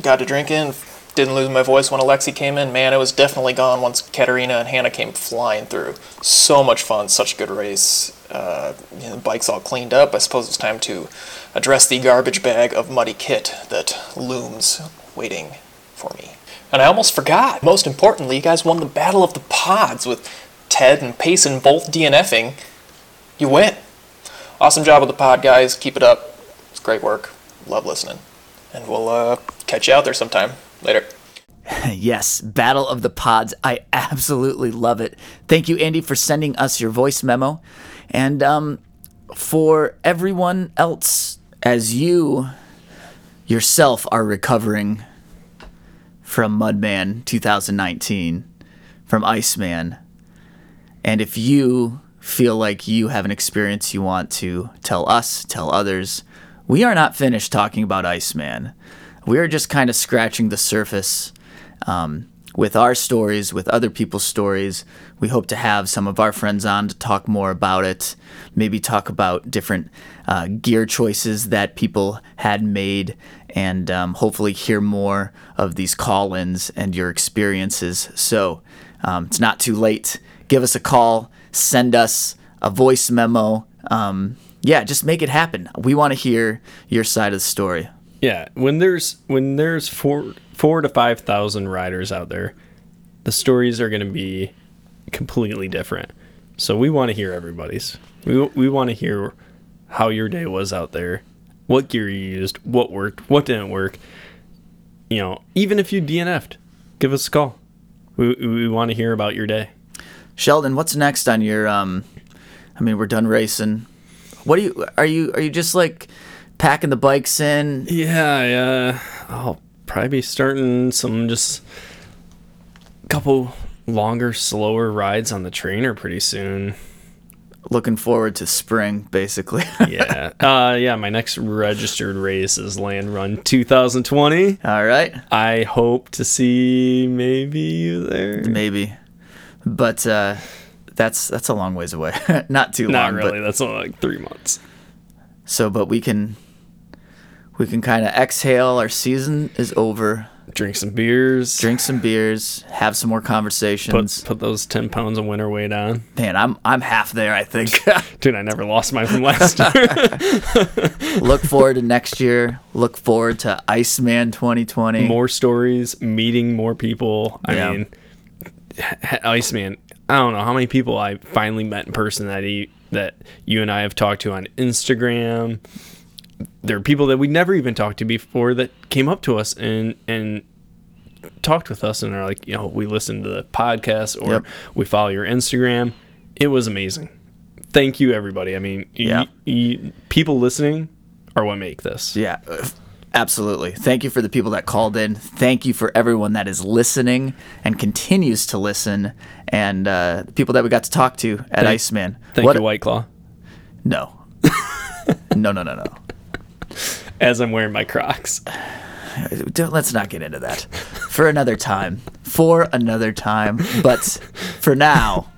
S11: got to drinking. Didn't lose my voice when Alexey came in. Man, it was definitely gone once Katerina and Hannah came flying through. So much fun, such a good race. Uh, you know, the bike's all cleaned up. I suppose it's time to address the garbage bag of muddy kit that looms waiting for me. And I almost forgot. Most importantly, you guys won the Battle of the Pods with Ted and Payson both DNFing. You win. Awesome job with the pod, guys. Keep it up. It's great work. Love listening. And we'll uh, catch you out there sometime. Later.
S1: yes, Battle of the Pods. I absolutely love it. Thank you, Andy, for sending us your voice memo. And um, for everyone else, as you yourself are recovering from Mudman 2019, from Iceman, and if you feel like you have an experience you want to tell us, tell others, we are not finished talking about Iceman. We are just kind of scratching the surface um, with our stories, with other people's stories. We hope to have some of our friends on to talk more about it, maybe talk about different uh, gear choices that people had made, and um, hopefully hear more of these call ins and your experiences. So um, it's not too late. Give us a call, send us a voice memo. Um, yeah, just make it happen. We want to hear your side of the story.
S2: Yeah, when there's when there's four four to five thousand riders out there, the stories are going to be completely different. So we want to hear everybody's. We we want to hear how your day was out there, what gear you used, what worked, what didn't work. You know, even if you DNF'd, give us a call. We we want to hear about your day.
S1: Sheldon, what's next on your um I mean, we're done racing. What are you are you are you just like packing the bikes in?
S2: Yeah, yeah. I'll probably be starting some just couple longer, slower rides on the trainer pretty soon.
S1: Looking forward to spring, basically.
S2: yeah. Uh, yeah, my next registered race is Land Run 2020.
S1: All right.
S2: I hope to see maybe you there.
S1: Maybe. But uh, that's that's a long ways away. Not too
S2: Not
S1: long.
S2: really. That's only like three months.
S1: So, but we can we can kind of exhale. Our season is over.
S2: Drink some beers.
S1: Drink some beers. Have some more conversations.
S2: Put put those ten pounds of winter weight on.
S1: Man, I'm I'm half there. I think.
S2: Dude, I never lost mine from last year.
S1: Look forward to next year. Look forward to Iceman 2020.
S2: more stories, meeting more people. I
S1: Yeah.
S2: mean, Iceman. I don't know how many people I finally met in person that he that you and I have talked to on Instagram. There are people that we never even talked to before that came up to us and and talked with us and are like, you know, we listened to the podcast or
S1: Yep.
S2: we follow your Instagram. It was amazing. Thank you, everybody. I mean,
S1: Yeah.
S2: y- y- people listening are what make this.
S1: Yeah, absolutely. Thank you for the people that called in. Thank you for everyone that is listening and continues to listen, and uh, the people that we got to talk to at
S2: Thank-
S1: Iceman.
S2: Thank
S1: What-
S2: you, White Claw.
S1: No. no, no, no, no.
S2: As I'm wearing my Crocs.
S1: Don't, let's not get into that. For another time. For another time. But for now,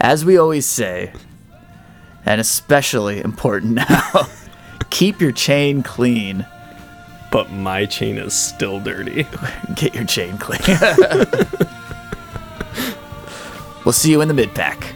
S1: as we always say, and especially important now, keep your chain clean.
S2: But my chain is still dirty.
S1: Get your chain clean. we'll see you in the mid pack.